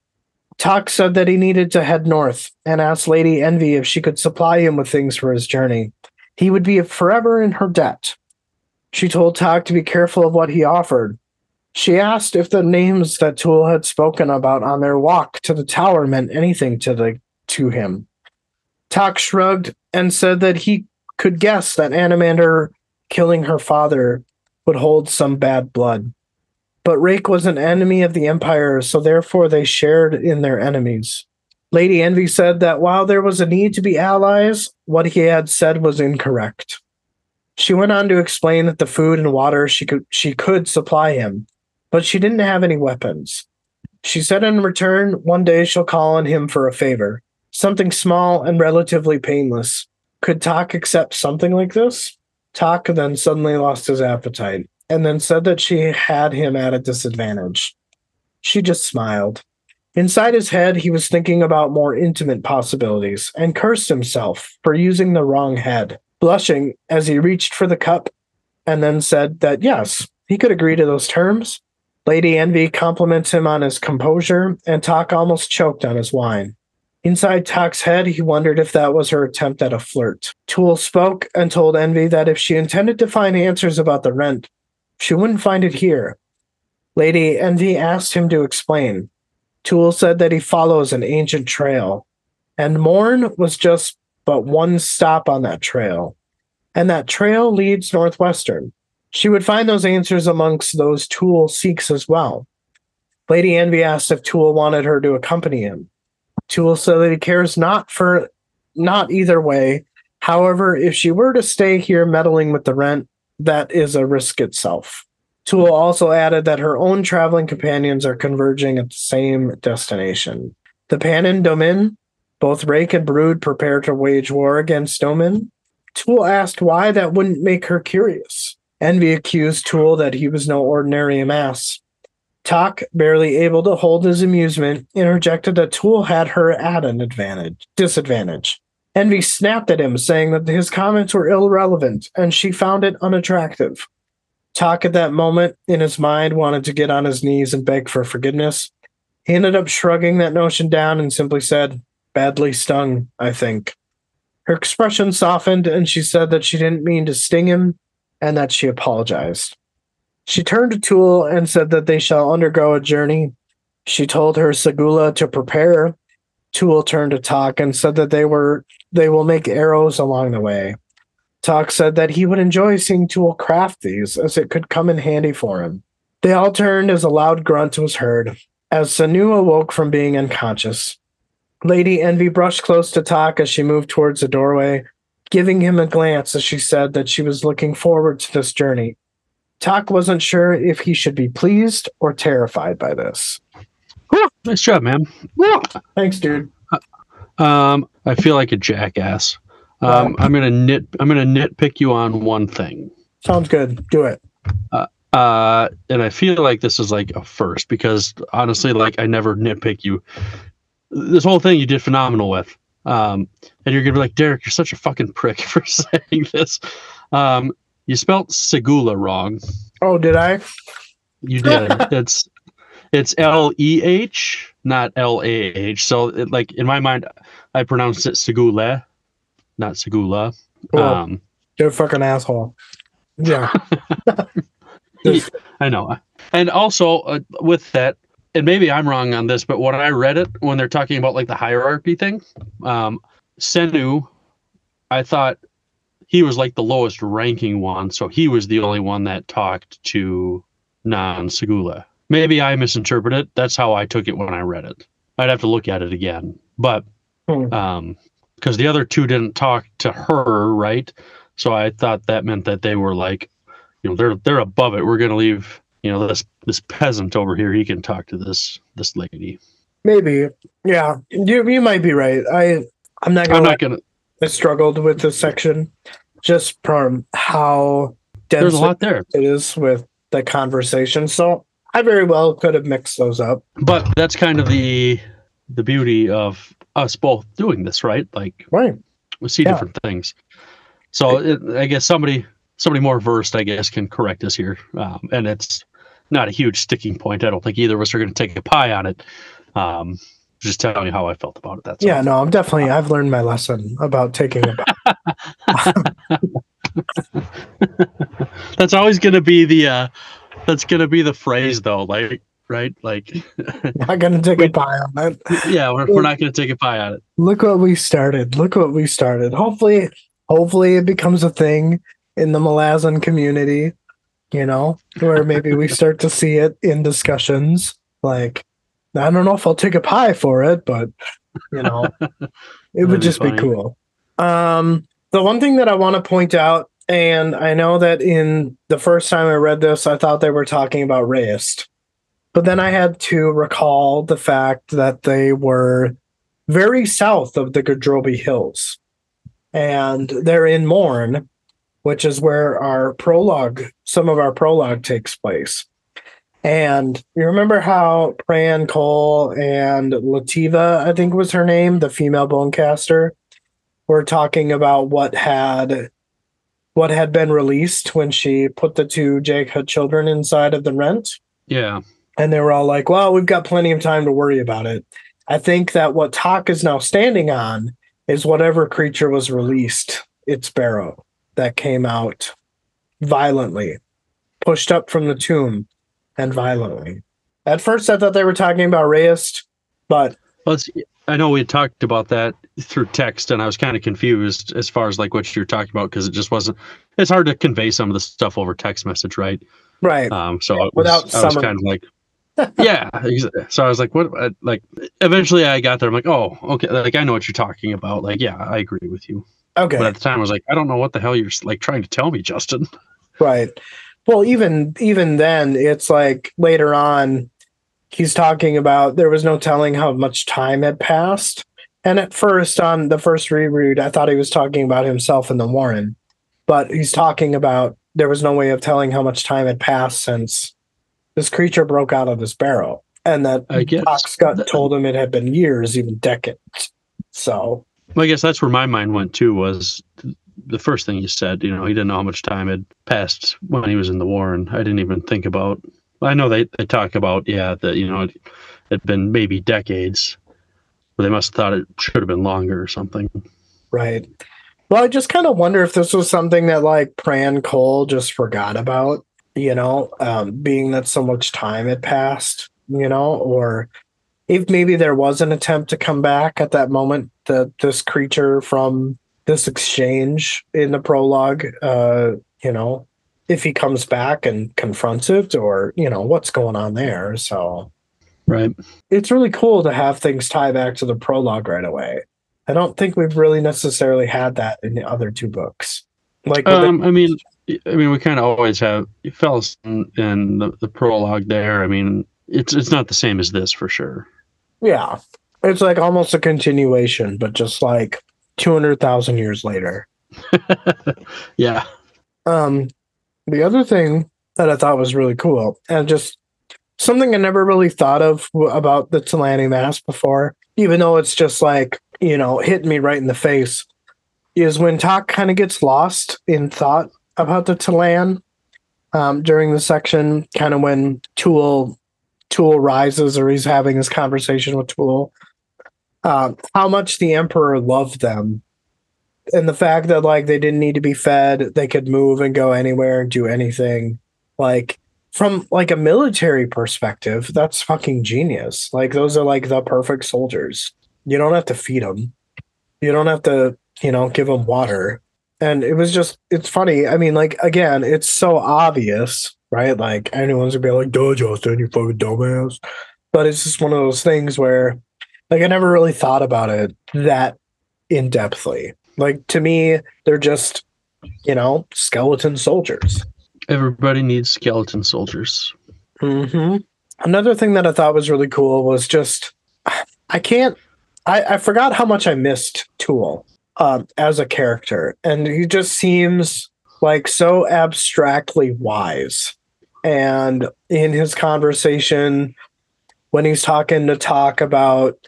Toc said that he needed to head north and asked Lady Envy if she could supply him with things for his journey. He would be forever in her debt. She told Toc to be careful of what he offered. She asked if the names that Tool had spoken about on their walk to the tower meant anything to the to him. Toc shrugged and said that he could guess that Anomander killing her father would hold some bad blood. But Rake was an enemy of the Empire, so therefore they shared in their enemies. Lady Envy said that while there was a need to be allies, what he had said was incorrect. She went on to explain that the food and water she could she could supply him, but she didn't have any weapons. She said in return, one day she'll call on him for a favor, something small and relatively painless. Could Toc accept something like this? Toc then suddenly lost his appetite and then said that she had him at a disadvantage. She just smiled. Inside his head, he was thinking about more intimate possibilities and cursed himself for using the wrong head, blushing as he reached for the cup and then said that yes, he could agree to those terms. Lady Envy compliments him on his composure, and Toc almost choked on his wine. Inside Toc's head, he wondered if that was her attempt at a flirt. Tool spoke and told Envy that if she intended to find answers about the rent, she wouldn't find it here. Lady Envy asked him to explain. Tool said that he follows an ancient trail, and Morn was just but one stop on that trail. And that trail leads northwestern. She would find those answers amongst those Tool seeks as well. Lady Envy asked if Tool wanted her to accompany him. Tool said that he cares not for not either way. However, if she were to stay here meddling with the rent, that is a risk itself. Tool also added that her own traveling companions are converging at the same destination. The Pannion Domin, both Rake and Brood prepare to wage war against Domin. Tool asked why that wouldn't make her curious. Envy accused Tool that he was no ordinary Imass. Toc, barely able to hold his amusement, interjected that Tool had her at an advantage disadvantage. Envy snapped at him, saying that his comments were irrelevant, and she found it unattractive. Toc at that moment, in his mind, wanted to get on his knees and beg for forgiveness. He ended up shrugging that notion down and simply said, Badly stung, I think. Her expression softened, and she said that she didn't mean to sting him and that she apologized. She turned to Tool and said that they shall undergo a journey. She told her Seguleh to prepare. Tool turned to Toc and said that they were they will make arrows along the way. Toc said that he would enjoy seeing Tool craft these, as it could come in handy for him. They all turned as a loud grunt was heard, as Sanu awoke from being unconscious. Lady Envy brushed close to Toc as she moved towards the doorway, giving him a glance as she said that she was looking forward to this journey. Toc wasn't sure if he should be pleased or terrified by this. Nice job, man. Thanks, dude. Um, I feel like a jackass. Um, I'm gonna nit. I'm gonna nitpick you on one thing. Sounds good. Do it. Uh, and I feel like this is like a first because honestly, like I never nitpick you. This whole thing you did phenomenal with. Um, and you're gonna be like, Derek, you're such a fucking prick for saying this. Um, you spelt Segula wrong. Oh, did I? You did. it's it's L E H, not L A H. So, it, like in my mind, I pronounced it Segula, not Segula. Cool. Um, You're a fucking asshole. Yeah. I know. And also uh, with that, and maybe I'm wrong on this, but when I read it, when they're talking about like the hierarchy thing, um, Senu, I thought he was like the lowest ranking one, so he was the only one that talked to non Seguleh. Maybe I misinterpreted. it. That's how I took it when I read it. I'd have to look at it again, but Hmm. um, because the other two didn't talk to her, right? So I thought that meant that they were like, you know, they're they're above it. We're gonna leave, you know, this this peasant over here. He can talk to this this lady. Maybe. Yeah. You you might be right. I I'm not gonna I'm not gonna. I struggled with this section just from how dense There's a lot there, it is with the conversation. So I very well could have mixed those up. but that's kind of the the beauty of us both doing this, right? Like Right. we see Yeah. different things. So it, I guess somebody somebody more versed, I guess, can correct us here, um, and it's not a huge sticking point. I don't think either of us are going to take a pie on it. Um, just telling you how I felt about it. That's Yeah, all. no, I'm definitely I've learned my lesson about taking a that's always going to be the uh, that's going to be the phrase though. Like right, like not gonna take a pie on it. yeah, we're, we're not going to take a pie on it. Look what we started. Look what we started. Hopefully hopefully it becomes a thing in the Malazan community, you know, where maybe we start to see it in discussions. Like I don't know if I'll take a pie for it, but you know, it would be just be cool. Um, the one thing that I want to point out, and I know that in the first time I read this, I thought they were talking about Raest, but then I had to recall the fact that they were very south of the Gadrobi Hills, and they're in Morn, which is where our prologue, some of our prologue takes place. And you remember how Pran Chole and Lativa, I think was her name, the female bonecaster, were talking about what had what had been released when she put the two Jaghut children inside of the rent. Yeah, And they were all like, Well, we've got plenty of time to worry about it. I think that what Toc is now standing on is whatever creature was released, its barrow that came out violently, pushed up from the tomb and violently. At first, I thought they were talking about Raest, but well, I know we had talked about that through text, and I was kind of confused as far as like what you're talking about because it just wasn't. It's hard to convey some of the stuff over text message, right? right. Um, so was, Without I was kind of like, yeah. So I was like, what? uh, Like, eventually I got there. I'm like, oh, okay. Like I know what you're talking about. Like, yeah, I agree with you. Okay. But at the time, I was like, I don't know what the hell you're like trying to tell me, Justin. Right. Well, even even then, it's like later on, he's talking about there was no telling how much time had passed. And at first, on the first reread, I thought he was talking about himself and the Warren, but he's talking about there was no way of telling how much time had passed since this creature broke out of this barrel, and that I guess. Doc Scott told him it had been years, even decades. So Well, I guess that's where my mind went too. Was the first thing you said? You know, he didn't know how much time had passed when he was in the war, and I didn't even think about. I know they they talk about yeah that you know it had been maybe decades, but they must have thought it should have been longer or something. Right. Well, I just kind of wonder if this was something that like Pran Chole just forgot about, you know, um, being that so much time had passed, you know, or if maybe there was an attempt to come back at that moment that this creature from this exchange in the prologue, uh, you know, if he comes back and confronts it or, you know, what's going on there. So Right. it's really cool to have things tie back to the prologue right away. I don't think we've really necessarily had that in the other two books. Like Um, I mean, I mean, we kind of always have fellas in, in the, the prologue there. I mean, it's it's not the same as this for sure. Yeah. It's like almost a continuation, but just like 200,000 years later. yeah. Um, the other thing that I thought was really cool, and just something I never really thought of about the T'lan Imass before, even though it's just like, you know, hitting me right in the face, is when Toc kind of gets lost in thought about the T'lan um, during the section, kind of when Tool Tool rises or he's having his conversation with Tool. Uh, how much the Emperor loved them. And the fact that like they didn't need to be fed they could move and go anywhere and do anything. Like from like a military perspective that's fucking genius. Like those are like the perfect soldiers. You don't have to feed them you don't have to you know give them water. And it was just it's funny. I mean like again it's so obvious right? Like anyone's gonna be like justin you fucking dumbass. But it's just one of those things where like i never really thought about it that in depthly like to me, they're just, you know, skeleton soldiers. Everybody needs skeleton soldiers. Mm-hmm. Another thing that I thought was really cool was just I can't I, I forgot how much I missed Tool um, as a character, and he just seems like so abstractly wise. And in his conversation, when he's talking to Toc about,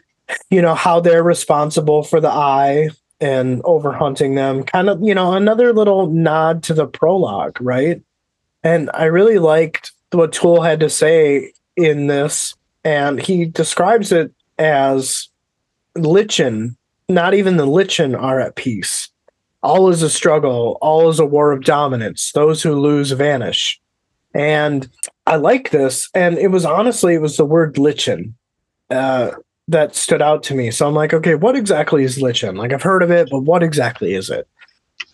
you know, how they're responsible for the ay and overhunting them. Kind of you know another little nod to the prologue right? And i really liked what tool had to say in this and he describes it as lichen not even the lichen are at peace. All is a struggle. All is a war of dominance. Those who lose vanish. And i like this and it was honestly it was the word lichen uh, that stood out to me. So I'm like, okay, what exactly is lichen? Like I've heard of it, but what exactly is it?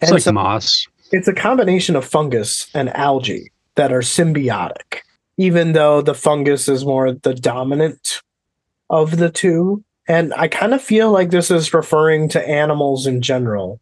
It's like so moss. it's a combination of fungus and algae that are symbiotic, even though the fungus is more the dominant of the two. And I kind of feel like this is referring to animals in general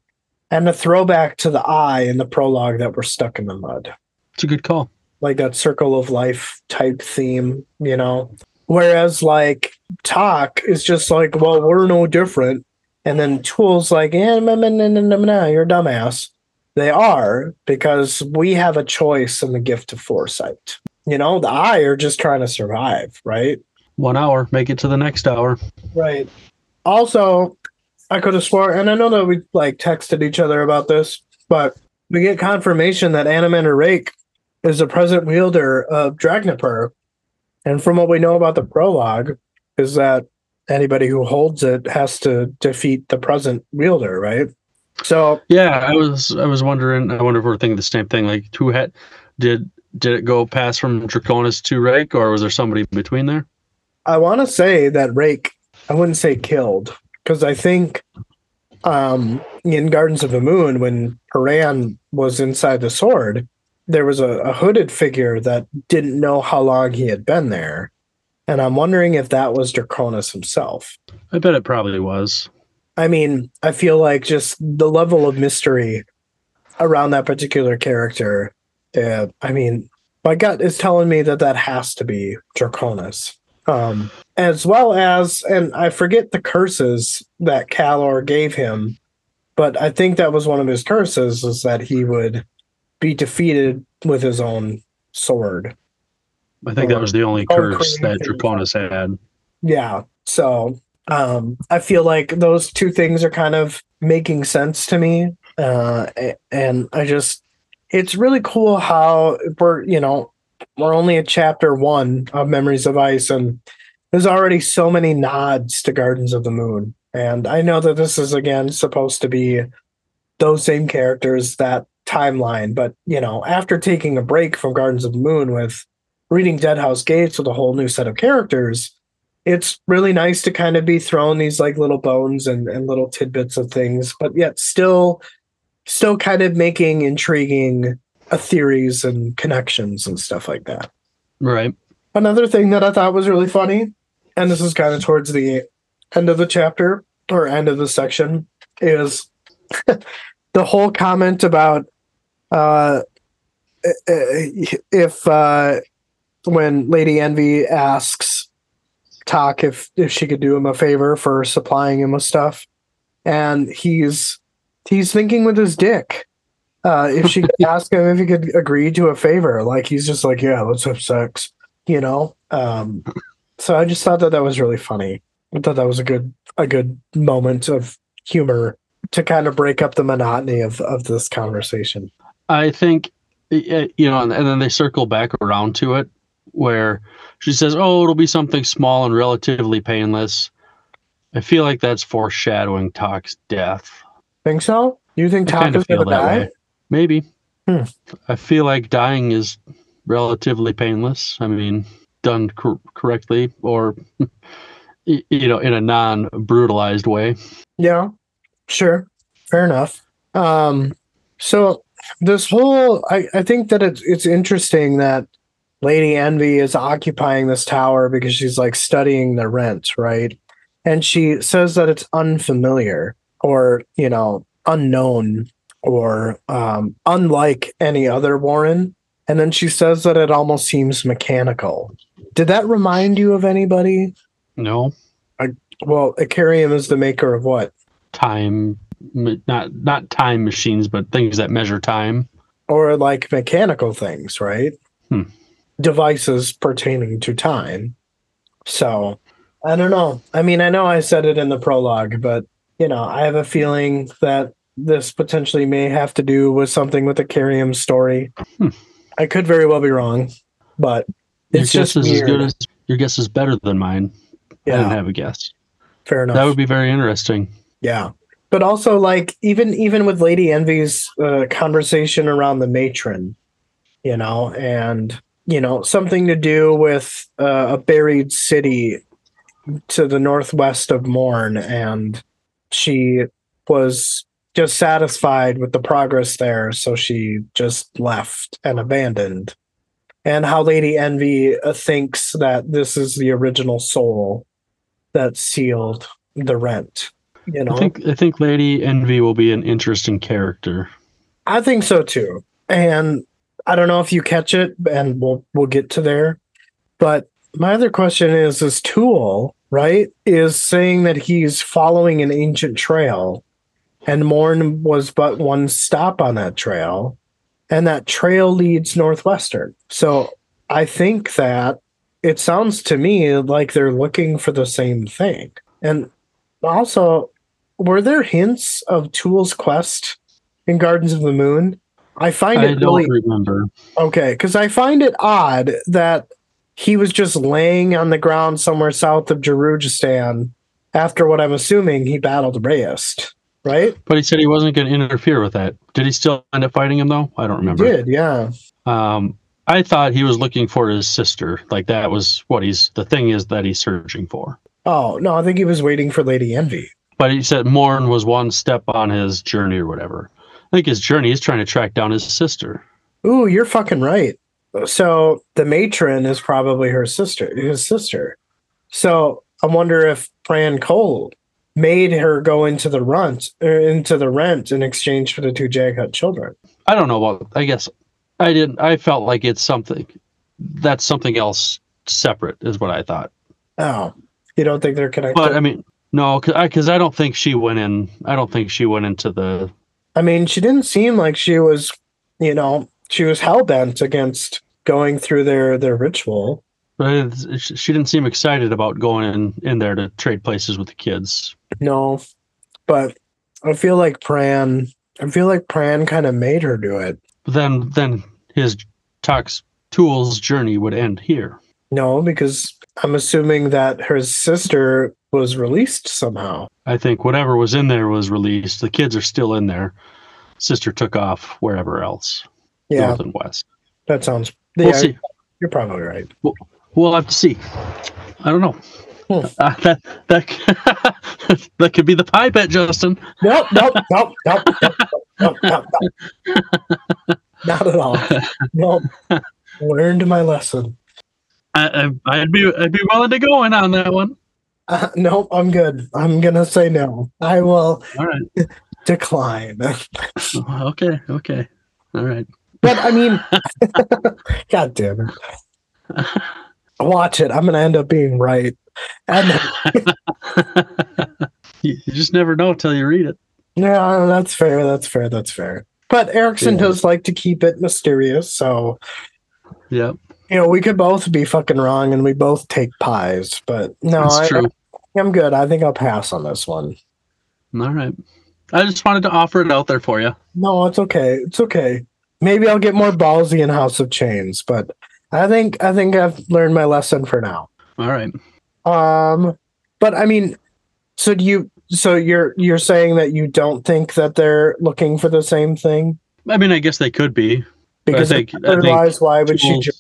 and a throwback to the ay in the prologue that we're stuck in the mud It's a good call. like that circle of life type theme, you know. Whereas like Toc is just like, well, we're no different. And then tools like, yeah, nah, nah, nah, nah, nah, you're a dumbass. They are because we have a choice and the gift of foresight. You know, the ay are just trying to survive, right? One hour, make it to the next hour. Right. Also, I could have swore, and I know that we like texted each other about this, but we get confirmation that Anomander Rake is the present wielder of Dragnipur. And from what we know about the prologue, is that anybody who holds it has to defeat the present wielder, right? So Yeah, I was I was wondering. I wonder if we're thinking the same thing. Like, who had did did it go past from Draconis to Rake, or was there somebody between there? I want to say that Rake, I wouldn't say killed, because I think um, in Gardens of the Moon, when Paran was inside the sword, there was a, a hooded figure that didn't know how long he had been there. And I'm wondering if that was Draconis himself. I bet it probably was. I mean, I feel like just the level of mystery around that particular character. Uh, I mean, my gut is telling me that that has to be Draconis. Um, as well as, and I forget the curses that Kallor gave him, but I think that was one of his curses is that he would be defeated with his own sword. I think that was the only curse that Draconis had. Yeah. So um, I feel like those two things are kind of making sense to me. Uh, and I just, it's really cool how we're, you know, we're only at chapter one of Memories of Ice, and there's already so many nods to Gardens of the Moon. And I know that this is, again, supposed to be those same characters, that timeline. But, you know, after taking a break from Gardens of the Moon with reading Deadhouse Gates with a whole new set of characters, it's really nice to kind of be thrown these like little bones and, and little tidbits of things, but yet still still kind of making intriguing uh, theories and connections and stuff like that. Right. Another thing that I thought was really funny, and this is kind of towards the end of the chapter or end of the section, is the whole comment about uh uh, if uh, when Lady Envy asks Toc if if she could do him a favor for supplying him with stuff, and he's he's thinking with his dick. Uh, if she could ask him if he could agree to a favor, like he's just like, yeah, let's have sex, you know. Um, so I just thought that that was really funny. I thought that was a good a good moment of humor to kind of break up the monotony of of this conversation. I think, you know, and, and then they circle back around to it where she says, "Oh, it'll be something small and relatively painless." I feel like that's foreshadowing Toc's death. Think so? You think Toc is gonna die? way. Maybe. Hmm. I feel like dying is relatively painless. I mean, done cor- correctly or, you know, in a non brutalized way. Yeah, sure, fair enough. Um, so this whole, I, I think that it's it's interesting that Lady Envy is occupying this tower because she's like studying the rent, right? And she says that it's unfamiliar or you know unknown or um, unlike any other Warren. And then she says that it almost seems mechanical. Did that remind you of anybody? No Well, Icarium is the maker of what? time, not not time machines, but things that measure time. or like mechanical things, right? Hmm. Devices pertaining to time. So I don't know. I mean, I know I said it in the prologue, but you know, I have a feeling that this potentially may have to do with something with the Carium story. Hmm. I could very well be wrong, but it's your just is as good as your guess is better than mine. I didn't have a guess. fair enough. That would be very interesting. Yeah. But also like even even with Lady Envy's uh, conversation around the matron, you know, and you know, something to do with uh, a buried city to the northwest of Morn and she was just satisfied with the progress there so she just left and abandoned. And how Lady Envy uh, thinks that this is the original soul that sealed the rent. You know, I think I think Lady Envy will be an interesting character. I think so too. And I don't know if you catch it, and we'll we'll get to there. But my other question is: Is Tool right? Is saying that he's following an ancient trail, and Morn was but one stop on that trail, and that trail leads northwestern. So I think that it sounds to me like they're looking for the same thing. And also, were there hints of Tool's quest in Gardens of the Moon? I find it. I it don't really remember. okay because I find it odd that he was just laying on the ground somewhere south of Darujhistan after what I'm assuming he battled Raest, right? But he said he wasn't going to interfere with that. Did he still end up fighting him though? I don't He remember. did, yeah. Um, I thought he was looking for his sister. Like that was what he's the thing is that he's searching for. Oh no, I think he was waiting for Lady Envy. But he said Morn was one step on his journey or whatever. I think his journey is trying to track down his sister. Ooh, you're fucking right. So the matron is probably her sister, his sister. So I wonder if Pran Chole made her go into the runt, er, into the rent in exchange for the two Jaghut children. I don't know what. I guess I didn't. I felt like it's something. That's something else separate, is what I thought. Oh, you don't think they're connected? But I mean, no, because I, don't think she went in. I don't think she went into the. I mean, she didn't seem like she was, you know, she was hell bent against going through their their ritual. But she didn't seem excited about going in, in there to trade places with the kids. No, but I feel like Pran. I feel like Pran kind of made her do it. But then, then his Tox Tools journey would end here. No, because I'm assuming that her sister was released somehow. I think whatever was in there was released. The kids are still in there. Sister took off wherever else, Yeah, north and west. that sounds. We'll yeah, see. you're probably right. We'll have to see. I don't know. Hmm. Uh, that that that could be the pie bet, Justin. Nope, nope, nope, nope, nope, nope, nope, nope. Not at all. Nope. Learned my lesson. I, I, I'd be I'd be willing to go in on that one. Uh, nope, I'm good. I'm gonna say no. I will All right. decline. Okay. Okay. All right. But I mean, God damn it. Watch it. I'm going to end up being right. And you, just never know till you read it. yeah, that's fair. That's fair. That's fair. But Erikson Yeah. does like to keep it mysterious. So, Yep, you know, we could both be fucking wrong and we both take pies. But no, I. I'm good. I think I'll pass on this one. All right. I just wanted to offer it out there for you. No, it's okay. It's okay. Maybe I'll get more ballsy in House of Chains, but I think I think I've learned my lesson for now. All right. Um, but I mean, so do you? So you're you're saying that you don't think that they're looking for the same thing I mean, I guess they could be. because think- I think otherwise, why would she? Tools- Ju-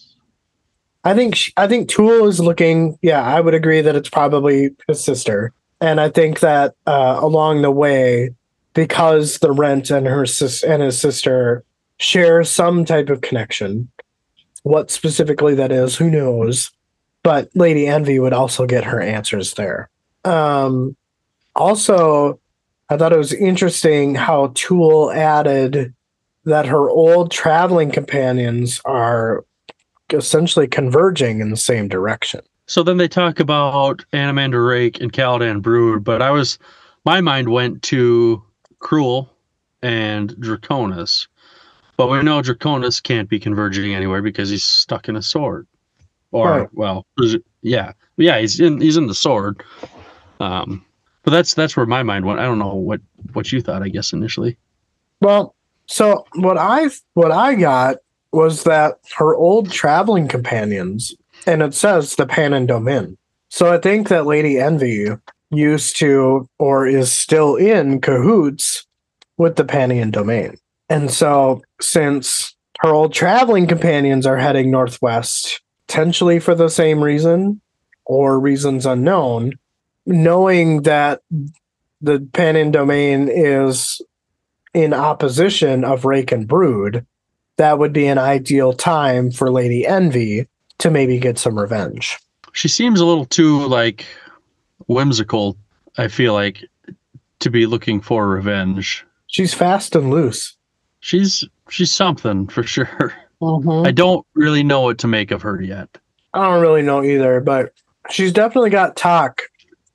I think she, I think Tool is looking. Yeah, I would agree that it's probably his sister, and I think that uh, along the way, because the rent and her sis and his sister share some type of connection. What specifically that is, who knows? But Lady Envy would also get her answers there. Um, also, I thought it was interesting how Tool added that her old traveling companions are essentially converging in the same direction. So then they talk about Anomander Rake and Caladan Brood, but I was my mind went to K'rul and Draconis. But we know Draconis can't be converging anywhere because he's stuck in a sword. Or Right. well, yeah. Yeah, he's in he's in the sword. Um but that's that's where my mind went. I don't know what what you thought, I guess, initially. Well, so what I what I got was that her old traveling companions, and it says the Pannion Domin. So I think that Lady Envy used to or is still in cahoots with the Pannion Domin. And so since her old traveling companions are heading northwest, potentially for the same reason or reasons unknown, knowing that the Pannion Domin is in opposition of Rake and Brood, that would be an ideal time for Lady Envy to maybe get some revenge. She seems a little too like whimsical, I feel like, to be looking for revenge. She's fast and loose. She's she's something for sure. Mm-hmm. I don't really know what to make of her yet. I don't really know either, but she's definitely got Toc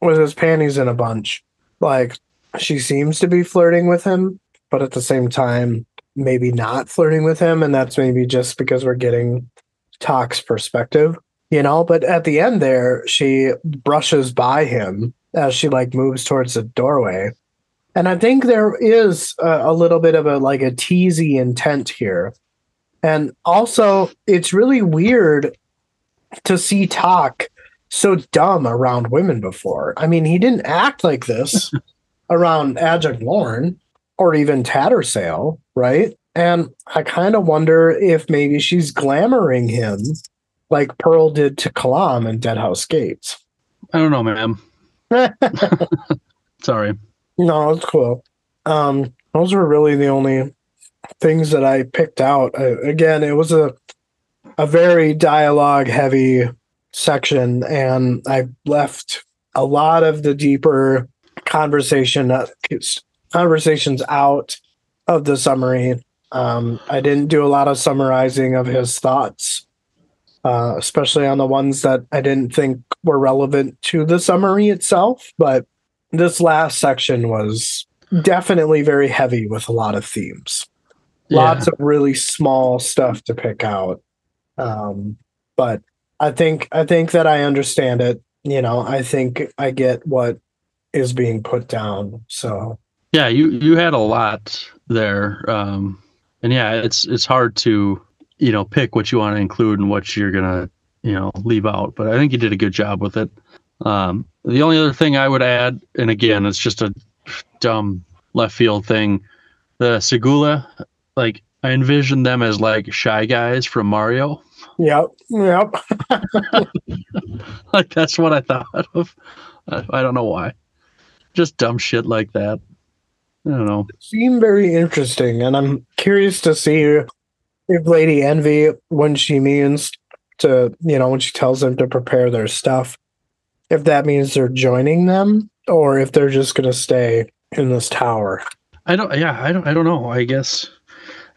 with his panties in a bunch. Like she seems to be flirting with him, but at the same time, maybe not flirting with him, and that's maybe just because we're getting Toc's perspective, you know. But at the end there, she brushes by him as she like moves towards the doorway. And I think there is a, a little bit of a like a teasy intent here. And also, it's really weird to see Toc so dumb around women before. I mean, he didn't act like this around Adjunct Lorn or even Tattersail, right? And I kind of wonder if maybe she's glamoring him like Pearl did to Kalam in Deadhouse Gates. I don't know, ma'am. Sorry. No, it's cool. Um, those were really the only things that I picked out. Uh, again, it was a a very dialogue heavy section, and I left a lot of the deeper conversation uh, conversations out of the summary. Um, I didn't do a lot of summarizing of his thoughts, uh, especially on the ones that I didn't think were relevant to the summary itself. But this last section was definitely very heavy with a lot of themes. Lots of really small stuff to pick out. Um, but I think I think that I understand it. You know, I think I get what is being put down. So Yeah, you you had a lot there. Um and yeah, it's it's hard to, you know, pick what you want to include and what you're going to, you know, leave out, but I think you did a good job with it. Um the only other thing I would add and again, it's just a dumb left field thing. The Segula, like I envision them as like shy guys from Mario. yep, yep. like that's what I thought of. I, I don't know why. Just dumb shit like that. I don't know. seem very interesting, and I'm curious to see if Lady Envy, when she means to, you know, when she tells them to prepare their stuff, if that means they're joining them or if they're just going to stay in this tower. I don't. Yeah, I don't. I don't know. I guess.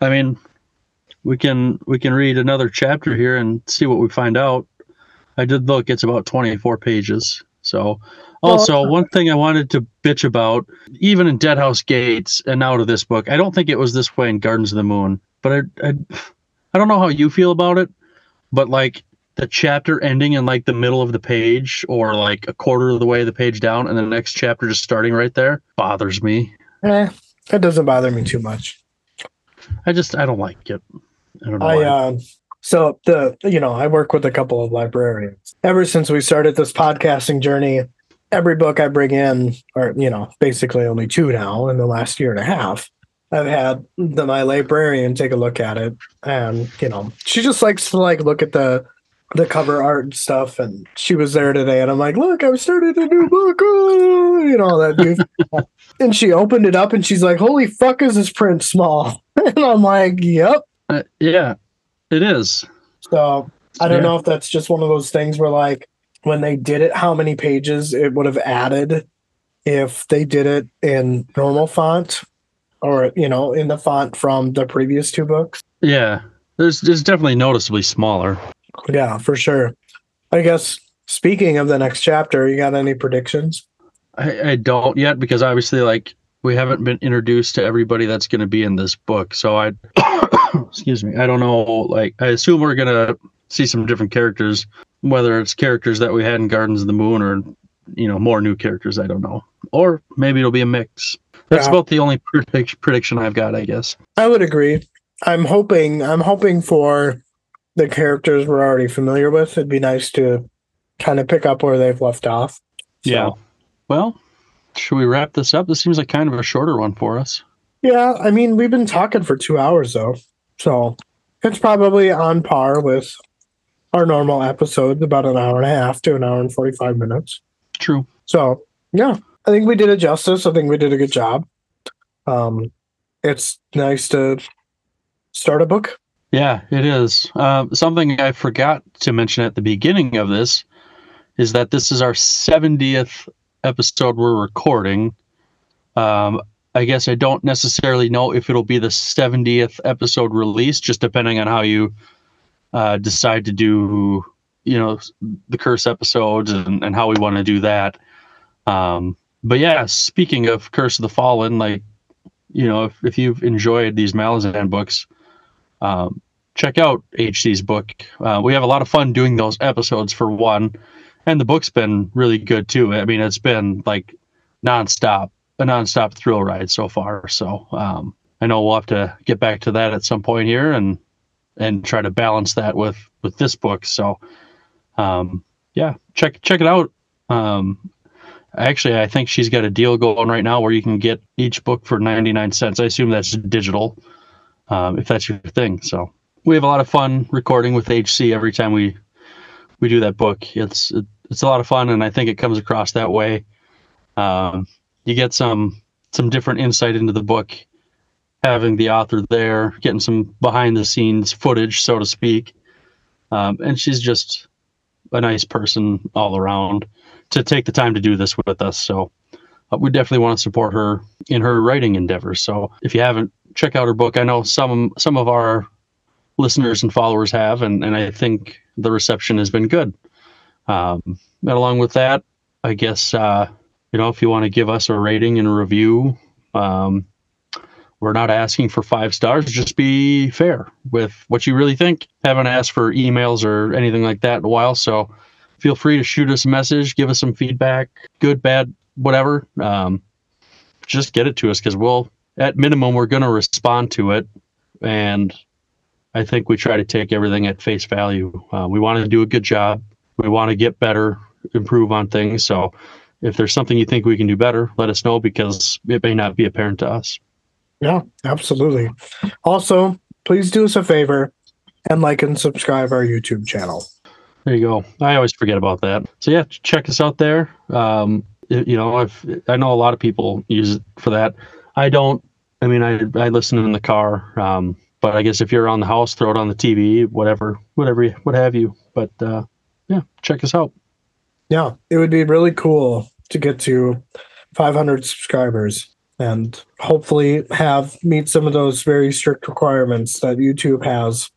I mean, we can we can read another chapter here and see what we find out. I did look; it's about twenty four pages. So, also one thing I wanted to bitch about, even in Deadhouse Gates and out of this book, I don't think it was this way in Gardens of the Moon. But I, I, I don't know how you feel about it, but like the chapter ending in like the middle of the page or like a quarter of the way of the page down, and the next chapter just starting right there bothers me. Eh, it doesn't bother me too much. I just I don't like it. I don't know. I why. uh, so the you know I work with a couple of librarians. Ever since we started this podcasting journey, every book I bring in, or you know, basically only two now in the last year and a half, I've had the my librarian take a look at it, and you know, she just likes to like look at the the cover art and stuff. And she was there today, and I'm like, look, I've started a new book, oh, you know that. And she opened it up, and she's like, holy fuck, is this print small? and I'm like, yep. Uh, yeah, it is. So I don't Yeah. know if that's just one of those things where like when they did it, how many pages it would have added if they did it in normal font or you know in the font from the previous two books. Yeah, there's it's definitely noticeably smaller. Yeah, for sure. I guess speaking of the next chapter, you got any predictions? I, I don't yet because obviously like we haven't been introduced to everybody that's going to be in this book. So I, excuse me, I don't know. Like I assume we're gonna see some different characters, whether it's characters that we had in Gardens of the Moon or you know more new characters. I don't know, or maybe it'll be a mix. That's Yeah. about the only predict- prediction I've got, I guess. I would agree. I'm hoping I'm hoping for the characters we're already familiar with. It'd be nice to kind of pick up where they've left off. So- Yeah. Well, should we wrap this up? This seems like kind of a shorter one for us. Yeah, I mean, we've been talking for two hours though, so it's probably on par with our normal episodes, about an hour and a half to an hour and forty-five minutes. True. So yeah, I think we did it justice. I think we did a good job. Um, it's nice to start a book. Yeah, it is. Um, something I forgot to mention at the beginning of this is that this is our 70th episode we're recording. Um, I guess I don't necessarily know if it'll be the 70th episode release, just depending on how you uh, decide to do, you know, the curse episodes and, and how we want to do that. Um, but yeah, speaking of Curse of the Fallen, like, you know, if, if you've enjoyed these Malazan books, um, check out HC's book. Uh, we have a lot of fun doing those episodes for one, and the book's been really good too. I mean, it's been like nonstop, a nonstop thrill ride so far. So um, I know we'll have to get back to that at some point here and and try to balance that with with this book. So um, yeah, check check it out. Um, actually, I think she's got a deal going right now where you can get each book for ninety nine cents. I assume that's digital um, if that's your thing. So we have a lot of fun recording with HC every time we we do that book. It's it, it's a lot of fun, and I think it comes across that way. Um, you get some some different insight into the book, having the author there, getting some behind the scenes footage, so to speak. Um, and she's just a nice person all around to take the time to do this with us. So uh, we definitely want to support her in her writing endeavors. So if you haven't, check out her book. I know some some of our listeners and followers have, and, and I think the reception has been good. Um, and along with that, I guess uh, you know if you want to give us a rating and a review, um, we're not asking for five stars. Just be fair with what you really think. Haven't asked for emails or anything like that in a while, so feel free to shoot us a message, give us some feedback, good, bad, whatever. Um, just get it to us because we'll, at minimum, we're going to respond to it, and I think we try to take everything at face value. Uh, we want to do a good job. We want to get better, improve on things. So, if there's something you think we can do better, let us know because it may not be apparent to us. Yeah, absolutely. Also, please do us a favor and like and subscribe our YouTube channel. There you go. I always forget about that. So yeah, check us out there. Um, you know, I've I know a lot of people use it for that. I don't. I mean, I I listen in the car. Um, but I guess if you're around the house, throw it on the TV, whatever, whatever, you- what have you. But uh, yeah, check us out. Yeah, it would be really cool to get to 500 subscribers. And hopefully have meet some of those very strict requirements that YouTube has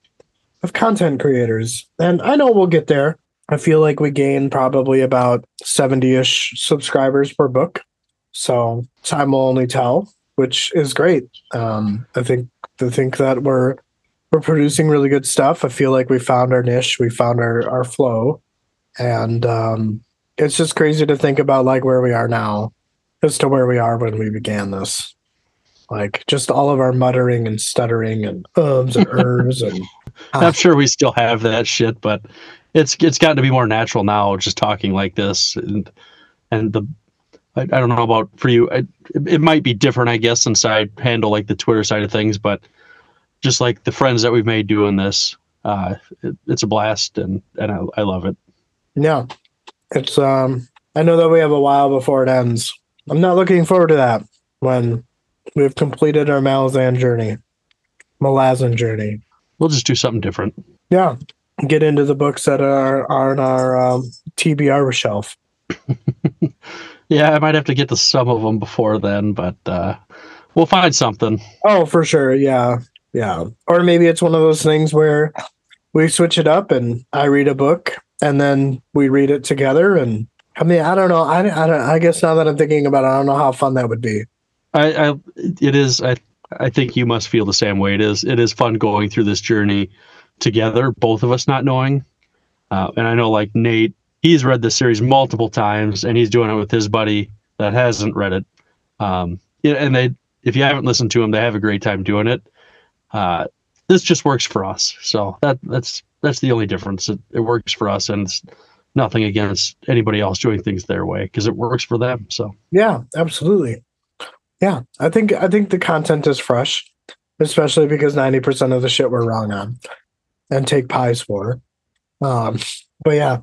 of content creators. And I know we'll get there. I feel like we gain probably about 70 ish subscribers per book. So time will only tell, which is great. Um, I think to think that we're we're producing really good stuff. I feel like we found our niche, we found our our flow, and um, it's just crazy to think about like where we are now as to where we are when we began this. Like just all of our muttering and stuttering and ums and ers and I'm sure we still have that shit, but it's it's gotten to be more natural now, just talking like this, and and the I, I don't know about for you. I, it might be different, I guess, since I handle like the Twitter side of things, but just like the friends that we've made doing this, uh, it, it's a blast, and and I, I love it. yeah, it's um. I know that we have a while before it ends. I'm not looking forward to that when we've completed our Malazan journey, Malazan journey. We'll just do something different. Yeah, get into the books that are, are on our um, TBR shelf. Yeah, I might have to get to some of them before then, but uh, we'll find something. Oh, for sure. Yeah. Yeah. Or maybe it's one of those things where we switch it up and I read a book and then we read it together. And I mean, I don't know. I, I, don't, I guess now that I'm thinking about it, I don't know how fun that would be. I, I it is. I I think you must feel the same way. It is. It is fun going through this journey together, both of us not knowing. Uh, and I know, like Nate, he's read the series multiple times, and he's doing it with his buddy that hasn't read it. Um, and they, if you haven't listened to him, they have a great time doing it. Uh, this just works for us, so that that's that's the only difference. It, it works for us, and it's nothing against anybody else doing things their way because it works for them. So Yeah, absolutely. Yeah. I think, I think the content is fresh, especially because 90% of the shit we're wrong on and take pies for. Um, but yeah.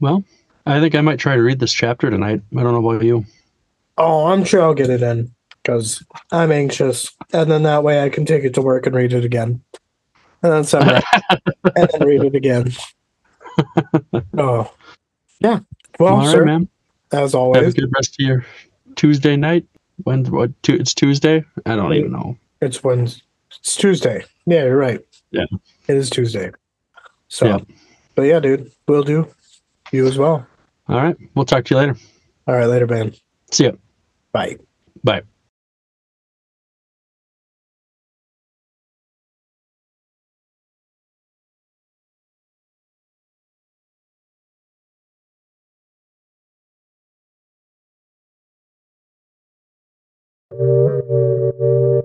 well, I think I might try to read this chapter tonight. I don't know about you. Oh, I'm sure I'll get it in because I'm anxious, and then that way I can take it to work and read it again, and then and then read it again. oh, yeah. Well, right, sir, man. as Have a good rest of your Tuesday night. When what? It's Tuesday. I don't even know. it's Wednesday. It's Tuesday. Yeah, you're right. Yeah. it is Tuesday. So, Yeah. but yeah, dude, we'll do. You as well. All right. We'll talk to you later. All right, later, man. See ya. Bye. Bye.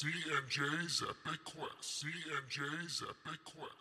CMJ's Epic Quest. CMJ's Epic Quest.